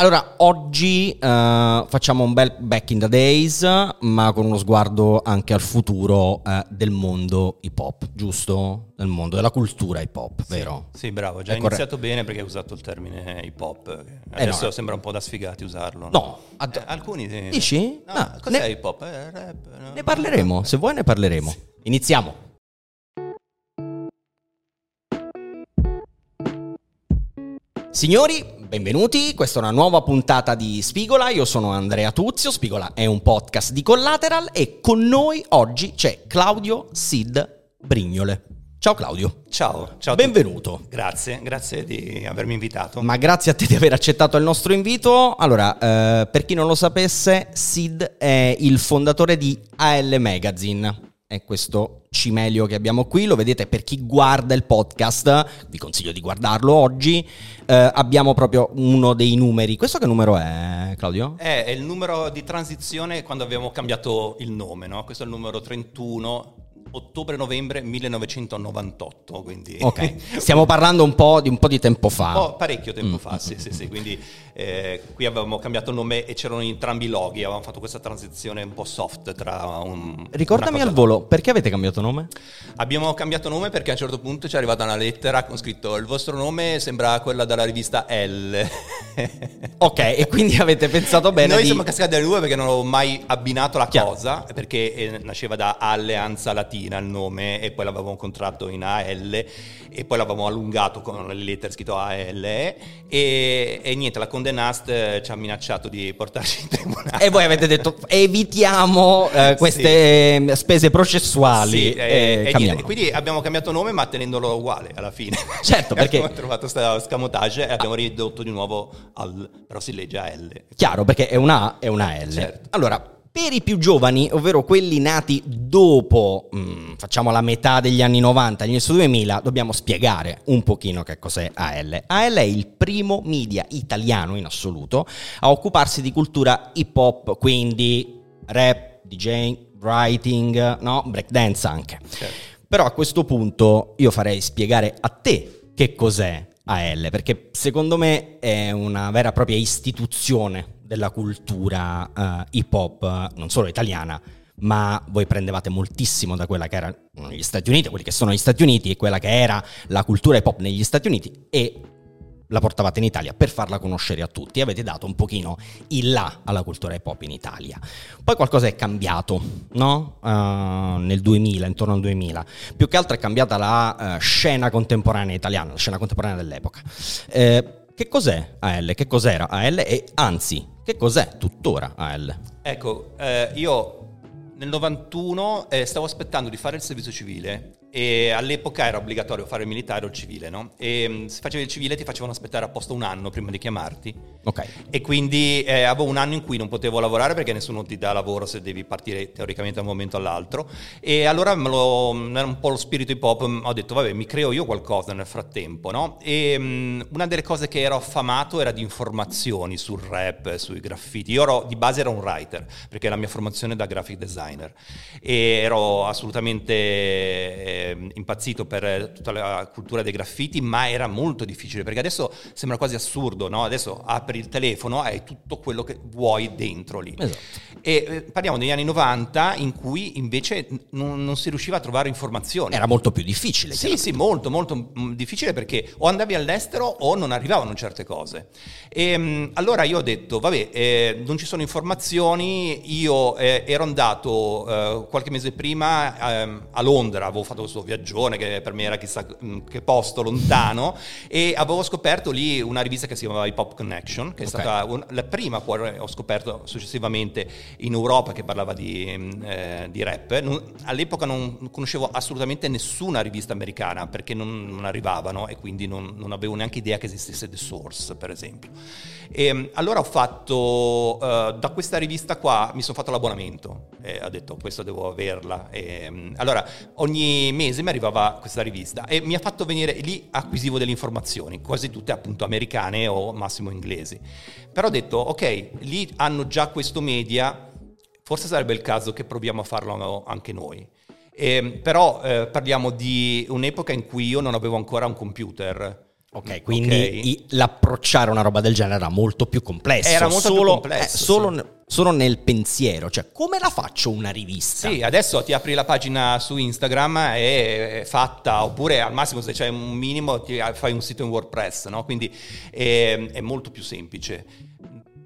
Allora, oggi uh, facciamo un bel back in the days, ma con uno sguardo anche al futuro uh, del mondo hip hop, giusto? Del mondo della cultura hip hop, sì, vero? Sì, bravo, già hai iniziato bene perché hai usato il termine hip hop. Adesso eh no. sembra un po' da sfigati usarlo. No, no ad... eh, alcuni sì. Dici? No, no. cos'è ne... hip hop? Eh, rap, no? Ne parleremo, se vuoi ne parleremo. Iniziamo. Signori, benvenuti, questa è una nuova puntata di Spigola, io sono Andrea Tuzio, Spigola è un podcast di Collateral e con noi oggi c'è Claudio Sid Brignole. Ciao Claudio. Ciao, ciao. Benvenuto. Grazie, grazie di avermi invitato. Ma grazie a te di aver accettato il nostro invito. Allora, eh, per chi non lo sapesse, Sid è il fondatore di AL Magazine è questo cimelio che abbiamo qui, lo vedete per chi guarda il podcast, vi consiglio di guardarlo oggi, eh, abbiamo proprio uno dei numeri, questo che numero è Claudio? È, è il numero di transizione quando abbiamo cambiato il nome, no? questo è il numero 31 ottobre-novembre 1998. Quindi... Ok, stiamo parlando un po' di, un po di tempo fa. Oh, parecchio tempo mm. fa, sì, sì, sì. Quindi eh, qui avevamo cambiato nome e c'erano entrambi i loghi, avevamo fatto questa transizione un po' soft tra un... Ricordami al volo, perché avete cambiato nome? Abbiamo cambiato nome perché a un certo punto ci è arrivata una lettera con scritto il vostro nome sembra quella della rivista L. ok, e quindi avete pensato bene Noi di... siamo cascati dalle nuvole perché non ho mai abbinato la Chiaro. cosa, perché eh, nasceva da Alleanza Latina latina il nome e poi l'avevamo contratto in AL e poi l'avevamo allungato con le lettere scritto AL e, e niente, la Conde Nast eh, ci ha minacciato di portarci in tribunale. E voi avete detto evitiamo eh, queste sì. spese processuali. Sì, e, e niente, quindi abbiamo cambiato nome ma tenendolo uguale alla fine. Certo, perché... abbiamo trovato questo scamotage e abbiamo ridotto di nuovo al... però si legge AL. Chiaro, perché è una A e una L. Certo. Allora, per i più giovani, ovvero quelli nati dopo, mh, mm, facciamo la metà degli anni 90, all'inizio 2000, dobbiamo spiegare un pochino che cos'è AL. AL è il primo media italiano in assoluto a occuparsi di cultura hip hop, quindi rap, DJ, writing, no? breakdance anche. Certo. Però a questo punto io farei spiegare a te che cos'è AL, perché secondo me è una vera e propria istituzione della cultura uh, hip hop, non solo italiana, ma voi prendevate moltissimo da quella che erano gli Stati Uniti, quelli che sono gli Stati Uniti e quella che era la cultura hip hop negli Stati Uniti e la portavate in Italia per farla conoscere a tutti. Avete dato un pochino il là alla cultura hip hop in Italia. Poi qualcosa è cambiato, no? Uh, nel 2000, intorno al 2000. Più che altro è cambiata la uh, scena contemporanea italiana, la scena contemporanea dell'epoca. Eh, che cos'è AL? Che cos'era AL? E anzi, che cos'è tuttora AL? Ecco, eh, io nel 91 eh, stavo aspettando di fare il servizio civile e all'epoca era obbligatorio fare il militare o il civile, no? E mm, se facevi il civile ti facevano aspettare apposta un anno prima di chiamarti. Ok. E quindi eh, avevo un anno in cui non potevo lavorare perché nessuno ti dà lavoro se devi partire teoricamente da un momento all'altro. E allora me lo, era un po' lo spirito hip hop, ho detto vabbè mi creo io qualcosa nel frattempo, no? E um, una delle cose che ero affamato era di informazioni sul rap, sui graffiti. Io ero, di base ero un writer perché la mia formazione è da graphic designer e ero assolutamente... Eh, eh, impazzito per tutta la cultura dei graffiti, ma era molto difficile perché adesso sembra quasi assurdo, no? Adesso apri il telefono e hai tutto quello che vuoi dentro lì. Esatto. E eh, parliamo degli anni 90 in cui invece non, non, si riusciva a trovare informazioni. Era molto più difficile. Sì, sì, molto, molto mm, difficile perché o andavi all'estero o non arrivavano certe cose. E ehm, allora io ho detto, vabbè, eh, non ci sono informazioni, io eh, ero andato eh, qualche mese prima ehm, a Londra, avevo fatto questo viaggione che per me era chissà mm, che posto lontano e avevo scoperto lì una rivista che si chiamava Hip Hop Connection, che è okay. stata un, la prima poi ho scoperto successivamente in Europa che parlava di, mm, eh, di rap. Non, all'epoca non conoscevo assolutamente nessuna rivista americana perché non, non arrivavano e quindi non, non, avevo neanche idea che esistesse The Source, per esempio. E, mm, allora ho fatto, uh, da questa rivista qua mi sono fatto l'abbonamento e ho detto questo devo averla. E, allora ogni mese mi arrivava questa rivista e mi ha fatto venire lì acquisivo delle informazioni, quasi tutte appunto americane o massimo inglesi. Però ho detto, ok, lì hanno già questo media, forse sarebbe il caso che proviamo a farlo anche noi. Eh, però eh, parliamo di un'epoca in cui io non avevo ancora un computer Ok, quindi i- l'approcciare una roba del genere era molto più complesso. Era molto più solo, complesso, eh, solo, sì. solo nel pensiero, cioè come la faccio una rivista? Sì, adesso ti apri la pagina su Instagram e è fatta, oppure al massimo se c'è un minimo ti fai un sito in WordPress, no? quindi è, è molto più semplice.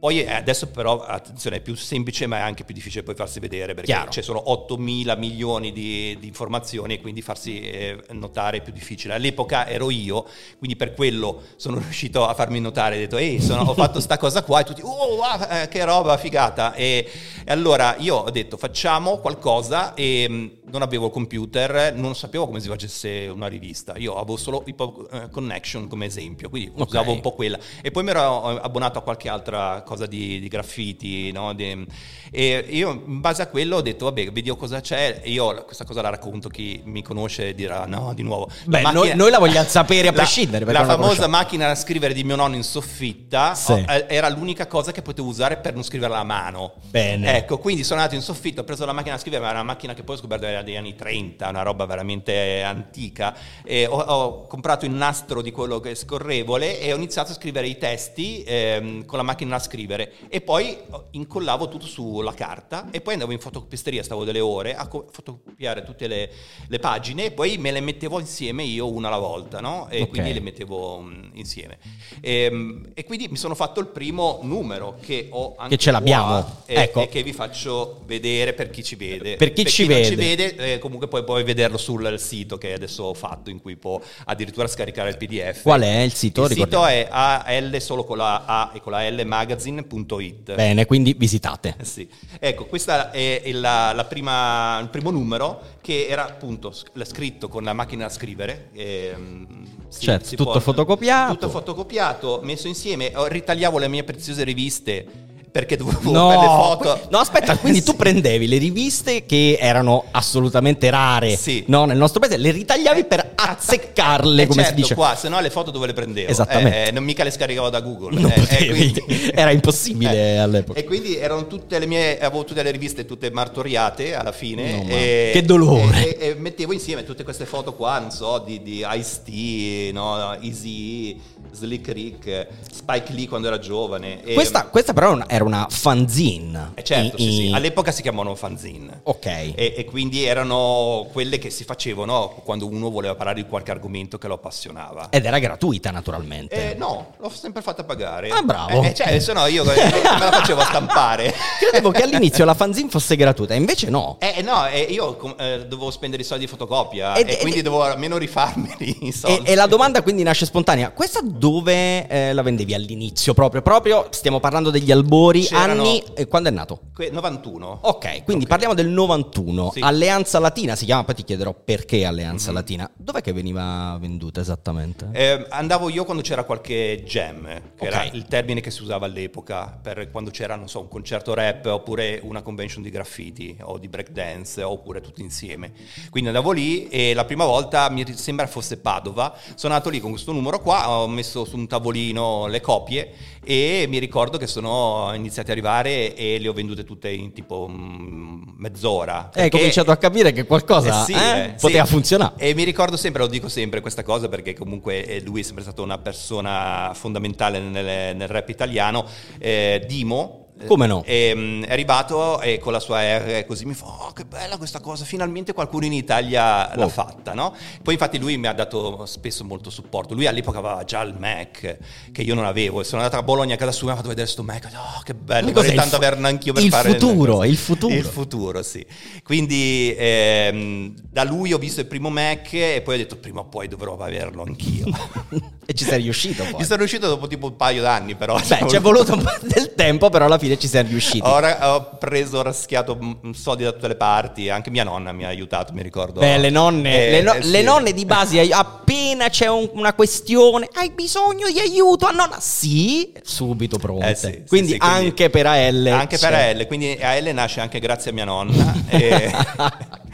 Poi eh, adesso però, attenzione, è più semplice ma è anche più difficile poi farsi vedere perché Chiaro. ci sono 8 mila milioni di, di informazioni e quindi farsi eh, notare è più difficile. All'epoca ero io, quindi per quello sono riuscito a farmi notare, ho detto ehi, sono- ho fatto sta cosa qua e tutti, oh, wow, eh, che roba, figata. E, e allora io ho detto facciamo qualcosa e mh, non avevo il computer, non sapevo come si facesse una rivista, io avevo solo Hip eh, Connection come esempio, quindi Ok. usavo un po' quella. E poi mi ero abbonato a qualche altra cosa di, di graffiti, no? Di- e io in base a quello ho detto vabbè, vediamo cosa c'è, e io questa cosa la racconto, chi mi conosce dirà no, di nuovo. Beh, La noi- noi la vogliamo sapere a prescindere, La non la famosa conosciamo. macchina da scrivere di mio nonno in soffitta Sì. oh, era l'unica cosa che potevo usare per non scriverla a mano. Bene. Ecco, quindi sono andato in soffitta, ho preso la macchina da scrivere, ma era una macchina che poi ho scoperto era degli anni 30, una roba veramente antica. E ho, ho comprato il nastro di quello che è scorrevole e ho iniziato a scrivere i testi ehm, con la macchina da scrivere. E poi incollavo tutto sulla carta e poi andavo in fotocopisteria, stavo delle ore a co- fotocopiare tutte le, le pagine e poi me le mettevo insieme io una alla volta, no? E Ok. quindi le mettevo mm, insieme. Ehm, E, quindi mi sono fatto il primo numero che ho anche Che ce l'abbiamo. e, Ecco. e che vi faccio vedere per chi ci vede. Per chi ci non vede. ci vede, eh, comunque poi puoi vederlo sul sito che adesso ho fatto, in cui può addirittura scaricare il PDF. Qual è il sito? Il sito Ricordiamo. è AL solo con la A e con la L magazine.it. Bene, quindi visitate. Eh Sì. Ecco, questo è il, la- la prima- il primo numero che era appunto sc- scritto con la macchina da scrivere. ehm, si- Certo, tutto fotocopiato. Tutto fotocopiato, messo insieme. Ritagliavo le mie preziose riviste perché dovevo No, per le foto. que- no, aspetta, quindi tu Sì. prendevi le riviste che erano assolutamente rare Sì. no, nel nostro paese, le ritagliavi per azzeccarle, Eh, come certo, si dice. qua, se no le foto dove le prendevo? Esattamente. Eh, non mica le scaricavo da Google. Non eh, eh, quindi- era impossibile all'epoca. E quindi erano tutte le mie, avevo tutte le riviste tutte martoriate alla fine. No, e, che dolore. E, e- mettevo insieme tutte queste foto qua, non so, di, di Ice-T, no, Easy, Slick Rick, Spike Lee quando era giovane. Questa, questa però era era una fanzine. eh, certo, I- sì, sì. i- all'epoca si chiamavano fanzine. Ok. E, e quindi erano quelle che si facevano quando uno voleva parlare di qualche argomento che lo appassionava. Ed era gratuita, naturalmente. Eh, no, l'ho sempre fatta pagare. Ah, bravo. Eh, cioè, se no io eh, me la facevo stampare. Credevo che all'inizio la fanzine fosse gratuita, invece no. Eh no, eh, io eh, dovevo spendere i soldi di fotocopia Ed- e, ed- quindi dovevo almeno rifarmeli E, e la domanda quindi nasce spontanea: questa dove eh, la vendevi all'inizio? Proprio, proprio stiamo parlando degli albori, C'erano- anni. eh, quando è nato? Que- 91. Ok, quindi parliamo del 91. Sì. Alleanza Latina si chiama, poi ti chiederò perché Alleanza Latina. Dov'è che veniva venduta esattamente? Eh, andavo io quando c'era qualche jam, che Ok. era il termine che si usava all'epoca, per quando c'era, non so, un concerto rap oppure una convention di graffiti o di breakdance oppure tutti insieme. Quindi andavo lì e la prima volta mi sembra fosse Padova, sono andato lì con questo numero qua, ho messo su un tavolino le copie e mi ricordo che sono iniziati ad arrivare e le ho vendute tutte in tipo mm, mezz'ora. Eh, Hai cominciato a capire che qualcosa eh sì, eh, eh, poteva sì. funzionare. E mi ricordo sempre, lo dico sempre questa cosa perché comunque eh, lui è sempre stato una persona fondamentale nel, nel rap italiano, eh, Dimo. Eh, Come no? e, mm, è arrivato e con la sua R così mi fa, oh che bella questa cosa, finalmente qualcuno in Italia l'ha Wow. fatta, no? Poi infatti lui mi ha dato spesso molto supporto, lui all'epoca aveva già il Mac che io non avevo e sono andato a Bologna a casa sua e mi ha fatto vedere sto Mac, oh che bello, vorrei tanto fu- averne anch'io per il fare futuro, il futuro. Il futuro, sì. Quindi ehm, da lui ho visto il primo Mac e poi ho detto prima o poi dovrò averlo anch'io. e ci sei riuscito poi. Ci sono riuscito dopo tipo un paio d'anni però. Beh, ci è voluto un po' del tempo, però alla fine ci sei riusciti. Ho, ra- ho preso, raschiato mm, soldi da tutte le parti, anche mia nonna mi ha aiutato, mi ricordo. Beh, le nonne, Eh, le, no- eh, sì. le nonne di base, appena c'è un- una questione, hai bisogno di aiuto a nonna? Sì, subito pronte. Eh, sì, quindi, sì, quindi- anche per AL. Anche per c'è. AL, quindi AL nasce anche grazie a mia nonna. e-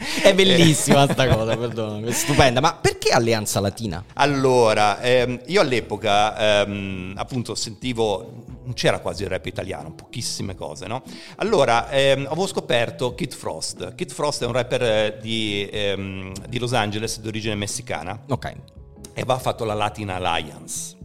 È bellissima sta cosa, perdono, è stupenda. Ma perché Alleanza Latina? Allora, ehm, io all'epoca ehm, appunto sentivo, non c'era quasi il rap italiano, pochissime cose, no? Allora, ehm, avevo scoperto Kid Frost. Kid Frost è un rapper eh, di, ehm, di Los Angeles, di origine messicana. Ok. e va fatto la Latin Alliance.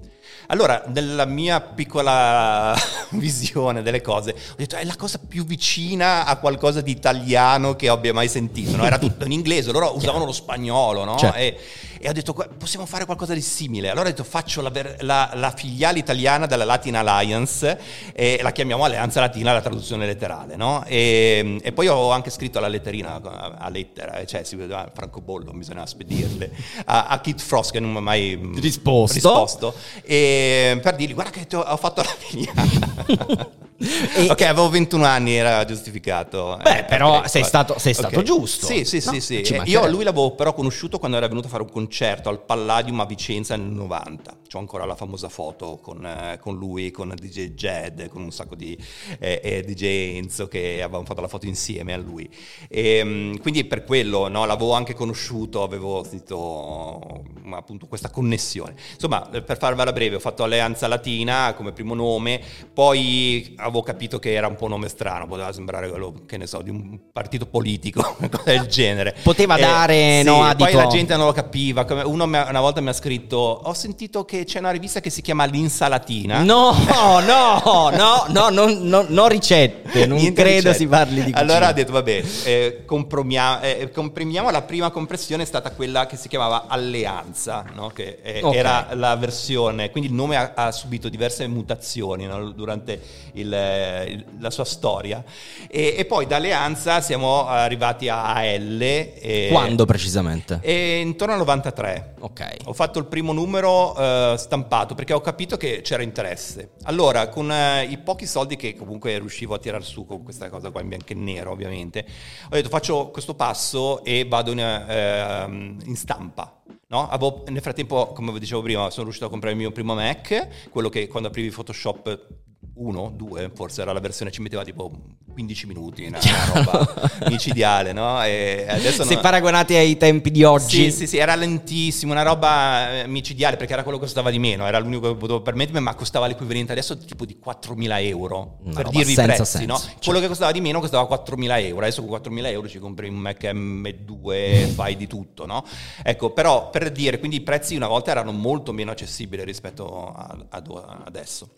Allora, nella mia piccola visione delle cose, ho detto è la cosa più vicina a qualcosa di italiano che abbia mai sentito. No? Era tutto in inglese, loro usavano lo spagnolo, no? Certo. E, e ho detto possiamo fare qualcosa di simile. Allora ho detto faccio la, la, la filiale italiana della Latin Alliance e la chiamiamo Alleanza Latina, la traduzione letterale. No? E, e, poi ho anche scritto la letterina a, a lettera, cioè si vedeva Francobollo, bisogna spedirle, a, a Kit Frost che non mi ha mai risposto. risposto e, per dirgli guarda che ho fatto la filiale. E, ok, avevo 21 anni, era giustificato. Beh, eh, però sei stato, sei stato okay. giusto. Sì, sì, no, sì. sì. Io lui l'avevo però conosciuto quando era venuto a fare un concerto al Palladium a Vicenza nel 90. C'ho ancora la famosa foto con, eh, con lui, con DJ Jed, con un sacco di eh, eh DJ Enzo che avevamo fatto la foto insieme a lui. E, ehm, quindi per quello no, l'avevo anche conosciuto, avevo sentito appunto questa connessione. Insomma, per farvela breve, ho fatto Alleanza Latina come primo nome, poi avevo capito che era un po' un nome strano, poteva sembrare quello, che ne so, di un partito politico, del genere. Poteva eh, dare, sì, no, Poi adito. la gente non lo capiva. Uno una volta mi ha scritto, ho sentito che c'è una rivista che si chiama L'Insalatina. No, no, no, no, non, no, no ricette, non Niente credo ricette. si parli di cucina. Allora ha detto, vabbè, eh, compromiamo, eh, comprimiamo, la prima compressione è stata quella che si chiamava Alleanza, no? che eh, okay. era la versione, quindi il nome ha, ha subito diverse mutazioni no? durante il, eh, la sua storia. E, e, poi da Alleanza siamo arrivati a AL. Quando precisamente? E intorno al 93. Ok. Ho fatto il primo numero uh, stampato perché ho capito che c'era interesse. Allora, con uh, i pochi soldi che comunque riuscivo a tirar su con questa cosa qua in bianco e nero, ovviamente, ho detto faccio questo passo e vado in, uh, in stampa. No? Avevo, nel frattempo, come vi dicevo prima, sono riuscito a comprare il mio primo Mac, quello che quando aprivi Photoshop uno, due, forse era la versione, ci metteva tipo 15 minuti, una, una roba micidiale, no? E adesso Se non... paragonati ai tempi di oggi. Sì, sì, sì, era lentissimo, una roba eh, micidiale perché era quello che costava di meno, era l'unico che potevo permettermi, ma costava l'equivalente adesso tipo di 4.000 euro, una per dirvi i prezzi, senso. no? Cioè. Quello che costava di meno costava 4.000 euro, adesso con 4.000 euro ci compri un Mac M2, fai di tutto, no? Ecco, però per dire, quindi i prezzi una volta erano molto meno accessibili rispetto a, a adesso.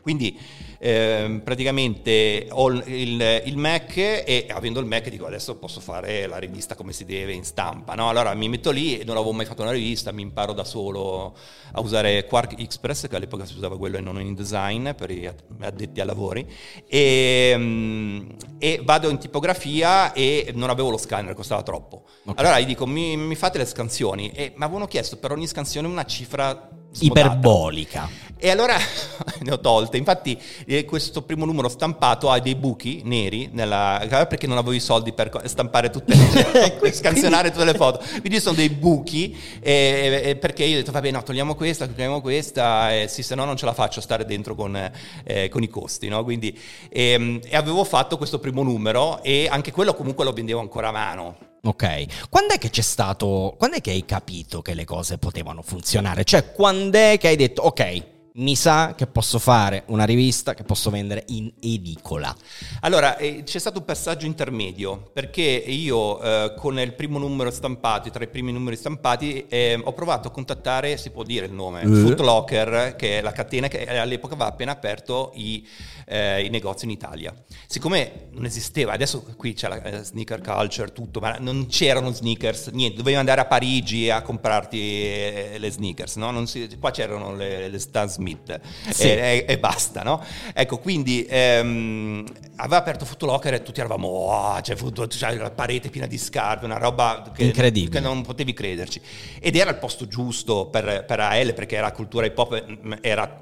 Quindi eh, praticamente ho il, il, Mac e avendo il Mac dico adesso posso fare la rivista come si deve in stampa. No? Allora mi metto lì e non avevo mai fatto una rivista, mi imparo da solo a usare Quark Express che all'epoca si usava quello e non in design per gli addetti ai lavori e, mm, e, vado in tipografia e non avevo lo scanner, costava troppo. Okay. Allora gli dico mi, mi fate le scansioni e mi avevano chiesto per ogni scansione una cifra Smodata. iperbolica. E allora ne ho tolte. Infatti, eh, questo primo numero stampato ha dei buchi neri nella, perché non avevo i soldi per stampare tutte le per scansionare tutte le foto. Quindi sono dei buchi eh, perché io ho detto, va bene, no, togliamo questa, togliamo questa, eh, sì, se no non ce la faccio stare dentro con, eh, con i costi. No? Quindi, ehm, e avevo fatto questo primo numero e anche quello comunque lo vendevo ancora a mano. Ok, quando è che c'è stato, quando è che hai capito che le cose potevano funzionare? Cioè, quando è che hai detto, ok, mi sa che posso fare una rivista che posso vendere in edicola. Allora, eh, c'è stato un passaggio intermedio, perché io eh, con il primo numero stampato, tra i primi numeri stampati, eh, ho provato a contattare, si può dire il nome, uh. Footlocker, che è la catena che all'epoca aveva appena aperto i, eh, i, negozi in Italia. Siccome non esisteva, adesso qui c'è la eh, sneaker culture, tutto, ma non c'erano sneakers, niente, dovevi andare a Parigi a comprarti eh, le sneakers, no? si, qua c'erano le, le Stan Smith sì. e, e, basta, no? Ecco, quindi ehm, aveva aperto Footlocker e tutti eravamo, oh, c'è, foot, c'è la parete piena di scarpe, una roba che, Incredibile. che non potevi crederci. Ed era il posto giusto per, per AL perché era cultura hip hop, era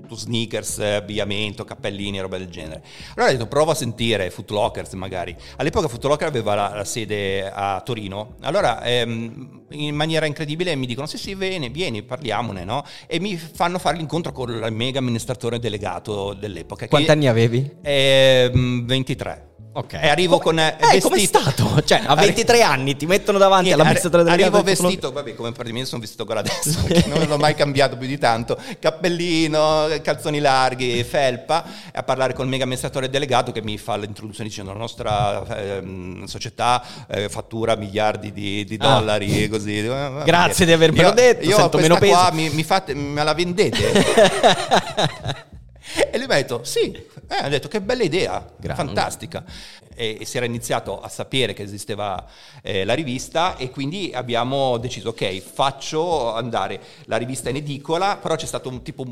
tutto sneakers, abbigliamento, cappellini e roba del genere. Allora ho detto prova a sentire Footlockers magari. All'epoca Footlocker aveva la, la, sede a Torino. Allora ehm, in maniera incredibile mi dicono sì sì vieni, vieni parliamone no? E mi fanno fare l'incontro con il mega amministratore delegato dell'epoca. Quanti che, anni avevi? Eh, 23. Ok. E arrivo con eh, Eh, vestito. stato? Cioè, a 23 anni ti mettono davanti all'amministratore arri- delegato. Arrivo vestito, vabbè, come per me sono vestito ancora adesso, non l'ho mai cambiato più di tanto. Cappellino, calzoni larghi, felpa, a parlare col mega amministratore delegato che mi fa l'introduzione dicendo la nostra ehm, società eh, fattura miliardi di, di Ah. dollari e così. Eh. Grazie di avermelo Io- detto, Io sento meno qua peso. mi, mi fate, me la vendete? E lui mi ha detto sì, Eh, ha detto che bella idea, Grande. fantastica. E, e si era iniziato a sapere che esisteva eh, la rivista e quindi abbiamo deciso ok, faccio andare la rivista in edicola, però c'è stato un tipo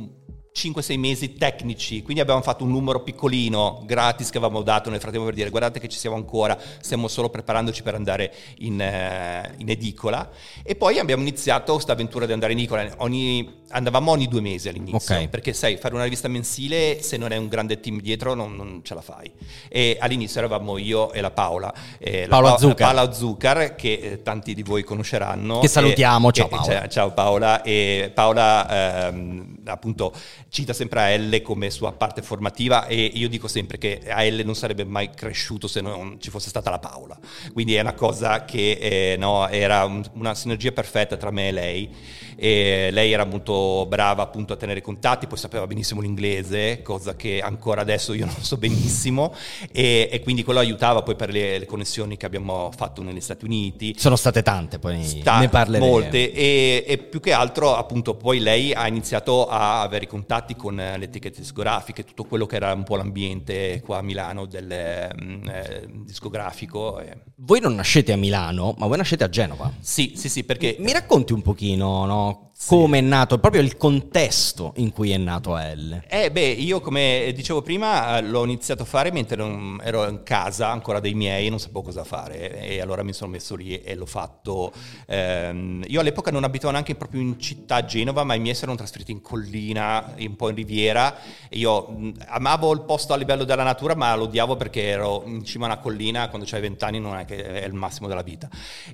5-6 mesi tecnici, quindi abbiamo fatto un numero piccolino, gratis, che avevamo dato nel frattempo per dire guardate che ci siamo ancora, stiamo solo preparandoci per andare in, eh, in edicola e poi abbiamo iniziato questa avventura di andare in edicola, ogni, andavamo ogni due mesi all'inizio, Ok. perché sai, fare una rivista mensile se non hai un grande team dietro non, non ce la fai. E all'inizio eravamo io e la Paola, eh, la Paola Pa- Zuccar. Paola Zuccar, che eh, tanti di voi conosceranno. Che salutiamo, E- ciao e- Paola. cioè, ciao Paola. E Paola ehm, appunto cita sempre AL come sua parte formativa e io dico sempre che AL non sarebbe mai cresciuto se non ci fosse stata la Paola. Quindi è una cosa che eh, no, era un- una sinergia perfetta tra me e lei. E lei era molto brava appunto a tenere contatti, poi sapeva benissimo l'inglese, cosa che ancora adesso io non so benissimo, e, e quindi quello aiutava poi per le, le connessioni che abbiamo fatto negli Stati Uniti. Sono state tante, poi Sta- ne parleremo. molte e, e più che altro appunto poi lei ha iniziato a avere i contatti con eh, le etichette discografiche tutto quello che era un po' l'ambiente qua a Milano del mm, eh, discografico e- Voi non nascete a Milano, ma voi nascete a Genova. sì sì sì perché Mi racconti un pochino, no? small Come è nato, proprio il contesto in cui è nato AL. Eh beh, io come dicevo prima eh, l'ho iniziato a fare mentre non- ero in casa ancora dei miei e non sapevo cosa fare e allora mi sono messo lì e l'ho fatto. Ehm, io all'epoca non abitavo neanche proprio in città a Genova, ma i miei si erano trasferiti in collina, un po' in riviera. E io amavo il posto a livello della natura, ma lo odiavo perché ero in cima a una collina quando c'hai vent'anni non è che è il massimo della vita.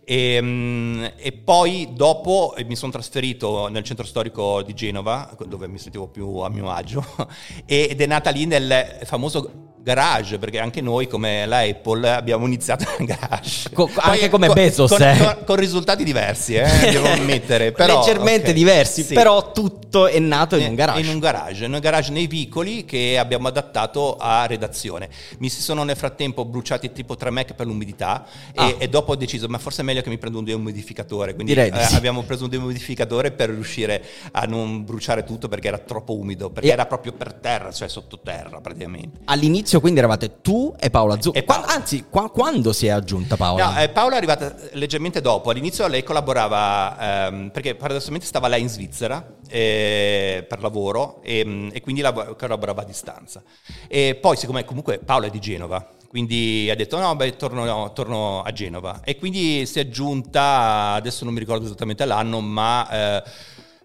E, mh, e poi dopo eh, mi sono trasferito nel centro storico di Genova, dove mi sentivo più a mio agio, ed è nata lì nel famoso garage, perché anche noi come la Apple abbiamo iniziato nel garage. Co- anche come con, Bezos, con, eh. con- con risultati diversi, eh, devo ammettere. Però, Leggermente ok, diversi, sì. però tutto è nato in un garage. In un garage, in un garage nei vicoli che abbiamo adattato a redazione. Mi si sono nel frattempo bruciati tipo 3 Mac per l'umidità Ah. e, e dopo ho deciso ma forse è meglio che mi prendo un dehumidificatore. Quindi eh, sì. abbiamo preso un dehumidificatore per riuscire a non bruciare tutto perché era troppo umido, perché E- era proprio per terra, cioè sottoterra praticamente. All'inizio quindi eravate tu e Paola Zucca. E Paola. Anzi, qua- quando si è aggiunta Paola? No, eh, Paola è arrivata leggermente dopo. All'inizio lei collaborava, ehm, perché paradossalmente stava lei in Svizzera eh, per lavoro e, mm, e quindi lav- collaborava a distanza. E poi, siccome comunque Paola è di Genova, quindi ha detto no, beh, torno, no, torno a Genova. E quindi si è aggiunta, adesso non mi ricordo esattamente l'anno, ma... eh,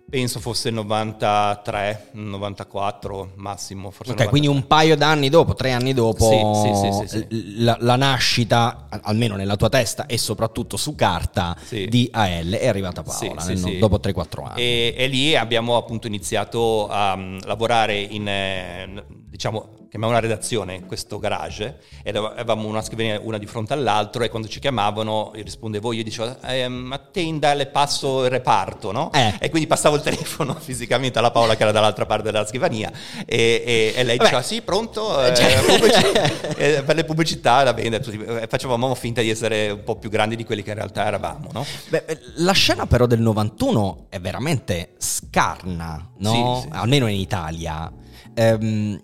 Penso fosse il 93, 94 massimo, forse Ok, quindi un paio d'anni dopo, tre anni dopo, Sì, sì, sì. La, la nascita, almeno nella tua testa e soprattutto su carta, di AL è arrivata Paola nel- dopo 3-4 anni. E, e lì abbiamo appunto iniziato a mm, lavorare in, eh, diciamo, chiamiamola redazione, in questo garage, ed avevamo una scrivania una di fronte all'altro e quando ci chiamavano io rispondevo io dicevo ehm, attenda le passo il reparto, no? Eh. E quindi passavo il telefono fisicamente alla Paola che era dall'altra parte della scrivania e, e- e lei Vabbè. diceva sì pronto Eh, Cioè- pubblici- eh, per le pubblicità la vende eh, facevamo finta di essere un po' più grandi di quelli che in realtà eravamo, no? Beh, eh, la scena però del 91 è veramente scarna, no? Sì, sì. Almeno in Italia. Ehm,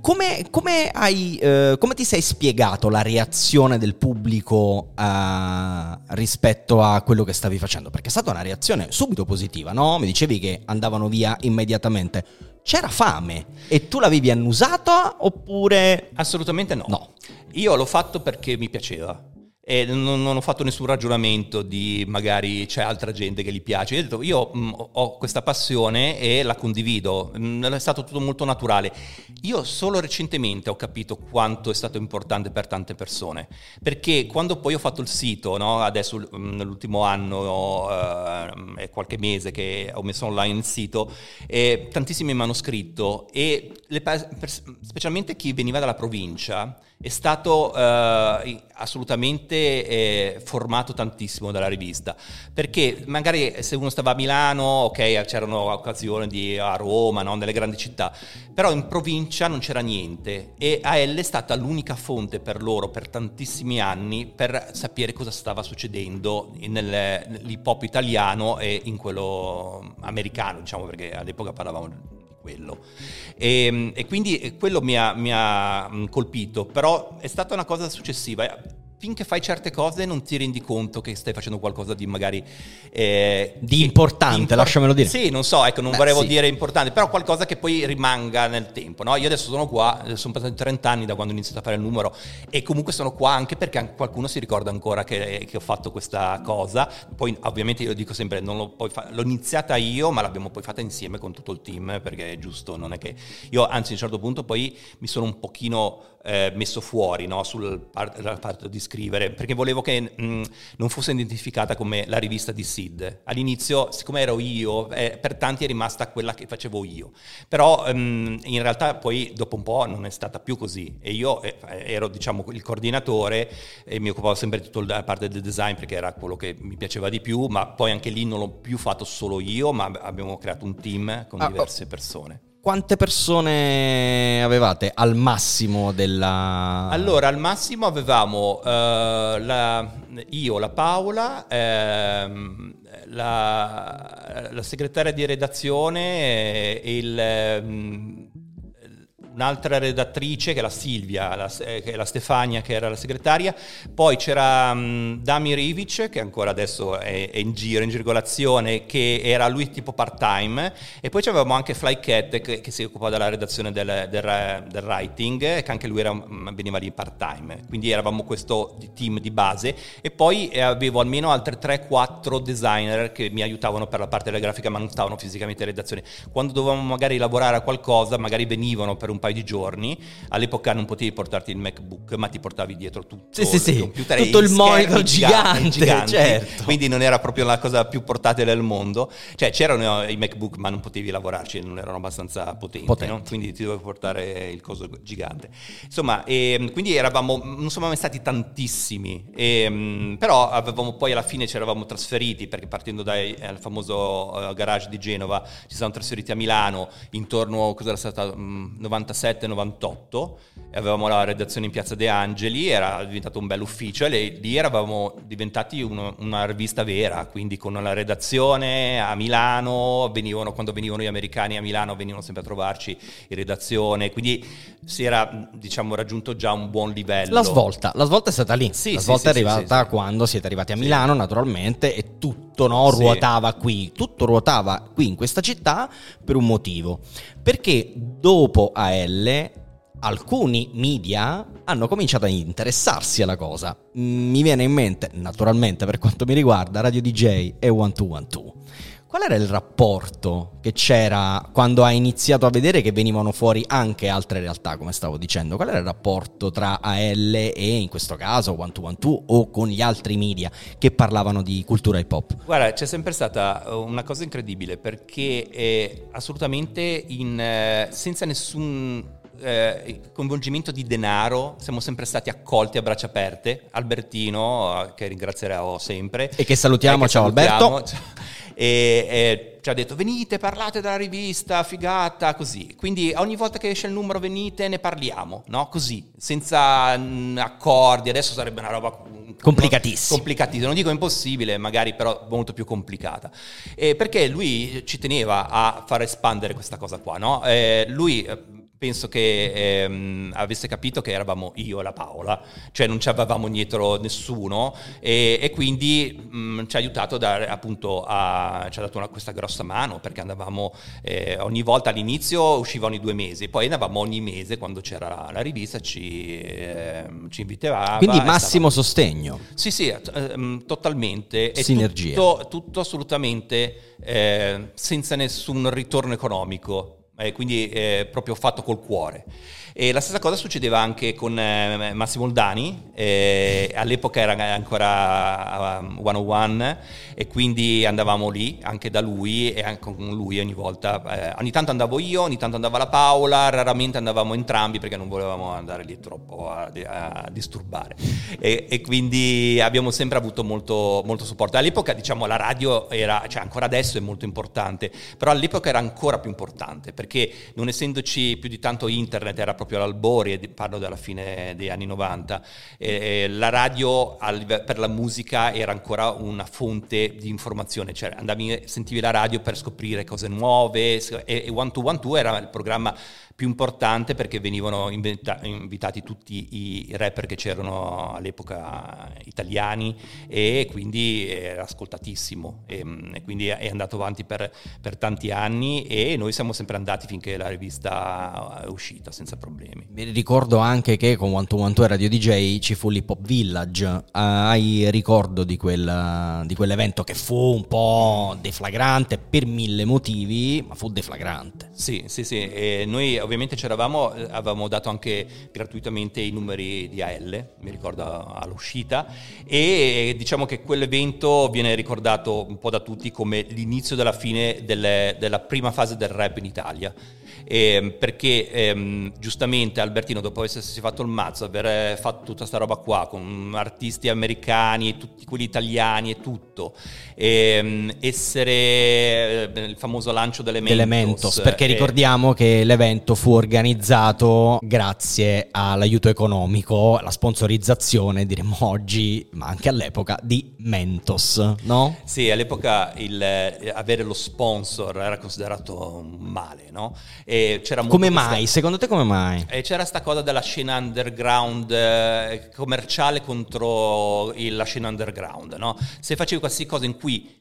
come, come hai, eh, come ti sei spiegato la reazione del pubblico eh, rispetto a quello che stavi facendo? Perché è stata una reazione subito positiva, no? Mi dicevi che andavano via immediatamente. C'era fame e tu l'avevi annusata oppure... Assolutamente no. No. Io l'ho fatto perché mi piaceva. E non, non, ho fatto nessun ragionamento di magari c'è altra gente che gli piace. Io ho detto, io mh, ho questa passione e la condivido, mh, è stato tutto molto naturale. Io solo recentemente ho capito quanto è stato importante per tante persone, perché quando poi ho fatto il sito, no, adesso nell'ultimo anno eh, è qualche mese che ho messo online il sito, eh, tantissimi mi hanno scritto e le, specialmente chi veniva dalla provincia è stato eh, assolutamente eh, formato tantissimo dalla rivista, perché magari se uno stava a Milano, ok, c'erano occasioni di, a Roma, no? nelle grandi città, però in provincia non c'era niente e AL è stata l'unica fonte per loro per tantissimi anni per sapere cosa stava succedendo nell'hip hop italiano e in quello americano, diciamo, perché all'epoca parlavamo quello. E, ehm, e quindi eh, quello mi ha, mi ha, colpito, però è stata una cosa successiva finché fai certe cose non ti rendi conto che stai facendo qualcosa di magari... Eh, di importante, impor- lasciamelo dire. Sì, non so, ecco, non Beh, volevo sì. dire importante, però qualcosa che poi rimanga nel tempo. No? Io adesso sono qua, eh, sono passati 30 anni da quando ho iniziato a fare il numero e comunque sono qua anche perché qualcuno si ricorda ancora che, che ho fatto questa cosa. Poi ovviamente io dico sempre, l'ho, fa- l'ho, iniziata io, ma l'abbiamo poi fatta insieme con tutto il team, perché è giusto, non è che... Io anzi a un certo punto poi mi sono un pochino eh, messo fuori no? sulla parte di scrivere, perché volevo che mh, mm, non fosse identificata come la rivista di Sid. All'inizio, siccome ero io, eh, per tanti è rimasta quella che facevo io, però mh, mm, in realtà poi dopo un po' non è stata più così e io eh, ero diciamo il coordinatore e mi occupavo sempre di tutta la parte del design perché era quello che mi piaceva di più, ma poi anche lì non l'ho più fatto solo io, ma abbiamo creato un team con ah, diverse persone. Quante persone avevate al massimo della... Allora, al massimo avevamo uh, la, io, la Paola, ehm, la, la, segretaria di redazione e il... Un'altra redattrice che è la Silvia, la, eh, che è la Stefania che era la segretaria, poi c'era um, Damir Ivic che ancora adesso è, è, in giro, in circolazione, che era lui tipo part time e poi avevamo anche Flycat che, che si occupava della redazione del, del, del writing che anche lui era, mm, veniva lì part time, quindi eravamo questo team di base. E poi eh, avevo almeno altri 3-4 designer che mi aiutavano per la parte della grafica ma non stavano fisicamente in redazione. Quando dovevamo magari lavorare a qualcosa magari venivano per un paio di giorni. All'epoca non potevi portarti il MacBook, ma ti portavi dietro tutto sì, sì, sì. computer tutto il monitor gigante, giganti, certo. Quindi non era proprio la cosa più portatile del mondo. Cioè, c'erano i MacBook, ma non potevi lavorarci, non erano abbastanza potenti, potenti. No? quindi ti dovevi portare il coso gigante. Insomma, e, quindi eravamo, non siamo mai stati tantissimi, e, però avevamo poi alla fine ci eravamo trasferiti, perché partendo dal famoso eh, garage di Genova ci siamo trasferiti a Milano intorno, cosa era stata, 90 97-98 e avevamo la redazione in Piazza De Angeli, era diventato un bel ufficio e lì eravamo diventati uno, una rivista vera, quindi con la redazione a Milano, venivano, quando venivano gli americani a Milano venivano sempre a trovarci in redazione, quindi si era diciamo, raggiunto già un buon livello. La svolta, la svolta è stata lì, sì, la svolta sì, è arrivata sì, quando siete arrivati a Milano naturalmente e tutti tutto no, ruotava qui, tutto ruotava qui in questa città per un motivo, perché dopo AL alcuni media hanno cominciato a interessarsi alla cosa. Mi viene in mente, naturalmente per quanto mi riguarda, Radio DJ e One 1212. Qual era il rapporto che c'era quando hai iniziato a vedere che venivano fuori anche altre realtà, come stavo dicendo? Qual era il rapporto tra AL e in questo caso One 1212 o con gli altri media che parlavano di cultura hip hop? Guarda, c'è sempre stata una cosa incredibile perché assolutamente in, eh, senza nessun eh, coinvolgimento di denaro siamo sempre stati accolti a braccia aperte. Albertino, eh, che ringrazierò sempre. E che salutiamo, eh, che ciao salutiamo. Alberto. E, e, ci ha detto venite, parlate della rivista, figata, così. Quindi ogni volta che esce il numero venite, ne parliamo, no? Così, senza mh, accordi. Adesso sarebbe una roba complicatissima. complicatissima. Non dico impossibile, magari però molto più complicata. Eh, perché lui ci teneva a far espandere questa cosa qua, no? Eh, lui penso che ehm, avesse capito che eravamo io e la Paola, cioè non ci avevamo dietro nessuno e, e quindi mh, mm, ci ha aiutato a dare appunto a, ci ha dato una, questa grossa mano perché andavamo eh, ogni volta all'inizio usciva ogni due mesi, poi andavamo ogni mese quando c'era la, rivista ci, eh, ci invitava. Quindi massimo stava... sostegno. Sì, sì, eh, totalmente. Sinergia. Tutto, tutto assolutamente eh, senza nessun ritorno economico quindi eh, proprio fatto col cuore. E la stessa cosa succedeva anche con eh, Massimo Oldani, eh, all'epoca era ancora um, 101 e quindi andavamo lì anche da lui e anche con lui ogni volta. Eh, ogni tanto andavo io, ogni tanto andava la Paola, raramente andavamo entrambi perché non volevamo andare lì troppo a, a disturbare. E, e, quindi abbiamo sempre avuto molto, molto supporto. All'epoca diciamo la radio era, cioè ancora adesso è molto importante, però all'epoca era ancora più importante perché non essendoci più di tanto internet era proprio proprio all'albore, parlo della fine degli anni 90, eh, la radio al, per la musica era ancora una fonte di informazione, cioè andavi, sentivi la radio per scoprire cose nuove e, e One to One Two era il programma più importante perché venivano inventa- invitati tutti i rapper che c'erano all'epoca italiani e quindi era ascoltatissimo e, e quindi è andato avanti per, per, tanti anni e noi siamo sempre andati finché la rivista è uscita senza problemi. Mi ricordo anche che con One to One to Radio DJ ci fu l'Hip Hop Village, hai ricordo di, quel, di quell'evento che fu un po' deflagrante per mille motivi, ma fu deflagrante. Sì, sì, sì, e noi ovviamente c'eravamo, eh, avevamo dato anche gratuitamente i numeri di AL, mi ricordo all'uscita, e diciamo che quell'evento viene ricordato un po' da tutti come l'inizio della fine delle, della prima fase del rap in Italia eh, perché ehm, giustamente Albertino dopo essersi fatto il mazzo, aver fatto tutta questa roba qua con artisti americani e tutti quelli italiani e tutto, ehm, essere eh, il famoso lancio delle Mentos, Mentos perché eh, ricordiamo che l'evento fu organizzato grazie all'aiuto economico, alla sponsorizzazione diremmo oggi, ma anche all'epoca, di Mentos, no? Sì, all'epoca il, eh, avere lo sponsor era considerato un male, no? Come mai? Questa... Secondo te come mai? E c'era sta cosa della scena underground eh, commerciale contro il, la scena underground, no? Se facevi qualsiasi cosa in cui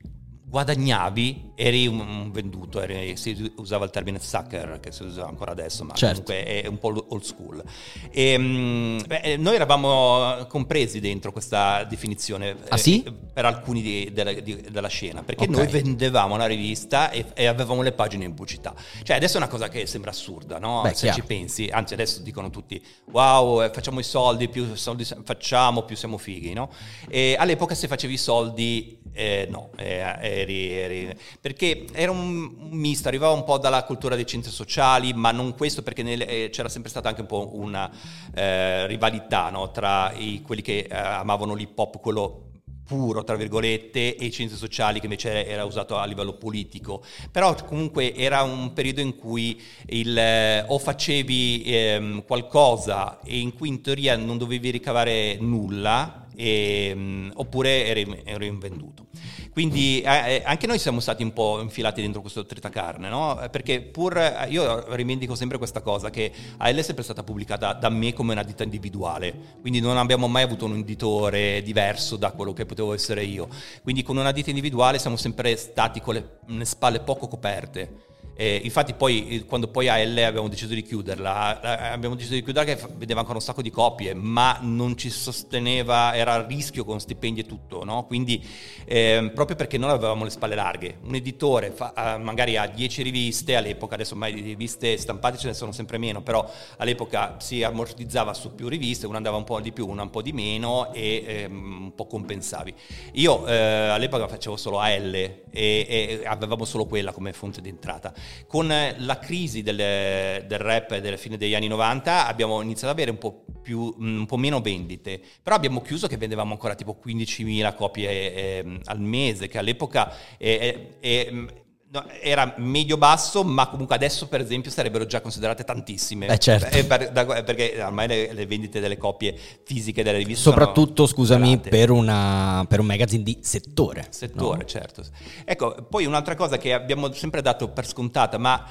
guadagnavi, eri un, venduto, eri, si usava il termine sucker che si usa ancora adesso, ma certo. comunque è un po' old school. E, ehm, beh, noi eravamo compresi dentro questa definizione ah, sì? eh, per alcuni di, della, di, della, scena, perché okay. noi vendevamo una rivista e, e, avevamo le pagine in pubblicità. Cioè adesso è una cosa che sembra assurda, no? Beh, Se chiaro. ci pensi, anzi adesso dicono tutti wow, eh, facciamo i soldi, più soldi facciamo, più siamo fighi, no? E all'epoca se facevi i soldi, eh, no, eh, eri, eri, perché era un, misto, arrivava un po' dalla cultura dei centri sociali, ma non questo perché nel, eh, c'era sempre stata anche un po' una eh, rivalità no? tra i, quelli che eh, amavano l'hip hop, quello puro, tra virgolette, e i centri sociali che invece era usato a livello politico. Però comunque era un periodo in cui il, eh, o facevi ehm, qualcosa e in cui in teoria non dovevi ricavare nulla, e, ehm, oppure eri, eri invenduto. Quindi eh, anche noi siamo stati un po' infilati dentro questo tritacarne, no? Perché pur io rivendico sempre questa cosa che AL è sempre stata pubblicata da me come una ditta individuale, quindi non abbiamo mai avuto un editore diverso da quello che potevo essere io. Quindi con una ditta individuale siamo sempre stati con le, le spalle poco coperte eh, infatti poi quando poi AL abbiamo deciso di chiuderla, abbiamo deciso di chiuderla che vedeva ancora un sacco di copie, ma non ci sosteneva, era a rischio con stipendi e tutto, no? quindi eh, proprio perché non avevamo le spalle larghe. Un editore fa, magari ha 10 riviste, all'epoca adesso ormai di riviste stampate ce ne sono sempre meno, però all'epoca si ammortizzava su più riviste, una andava un po' di più, una un po' di meno e ehm, un po' compensavi. Io eh, all'epoca facevo solo AL e, e avevamo solo quella come fonte di entrata. Con la crisi del, del rap della fine degli anni 90 abbiamo iniziato ad avere un po', più, un po' meno vendite, però abbiamo chiuso che vendevamo ancora tipo 15.000 copie eh, al mese, che all'epoca eh, eh, No, era medio-basso, ma comunque adesso per esempio sarebbero già considerate tantissime. Eh certo. Eh, per, da, perché ormai le, le, vendite delle copie fisiche delle riviste Soprattutto, scusami, per, una, per, un magazine di settore. Settore, no? certo. Ecco, poi un'altra cosa che abbiamo sempre dato per scontata, ma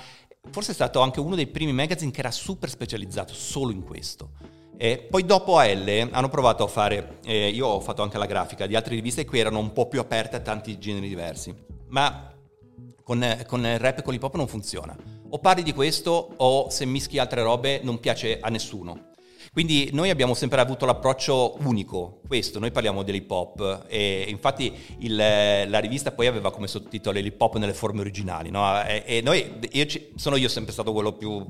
forse è stato anche uno dei primi magazine che era super specializzato solo in questo. E poi dopo AL hanno provato a fare, eh, io ho fatto anche la grafica di altre riviste che erano un po' più aperte a tanti generi diversi, ma con, con il rap e con l'hip hop non funziona. O parli di questo o se mischi altre robe non piace a nessuno. Quindi noi abbiamo sempre avuto l'approccio unico, questo, noi parliamo dell'hip hop e infatti il, la rivista poi aveva come sottotitolo l'hip hop nelle forme originali, no? e, e noi, io, sono io sempre stato quello più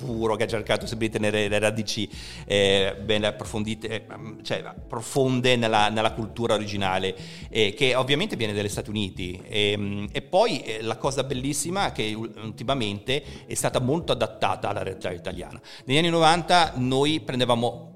puro che ha cercato sempre di tenere le radici eh, ben approfondite, eh, cioè profonde nella, nella cultura originale, eh, che ovviamente viene dagli Stati Uniti. E, ehm, e poi eh, la cosa bellissima è che ultimamente è stata molto adattata alla realtà italiana. Negli anni 90 noi prendevamo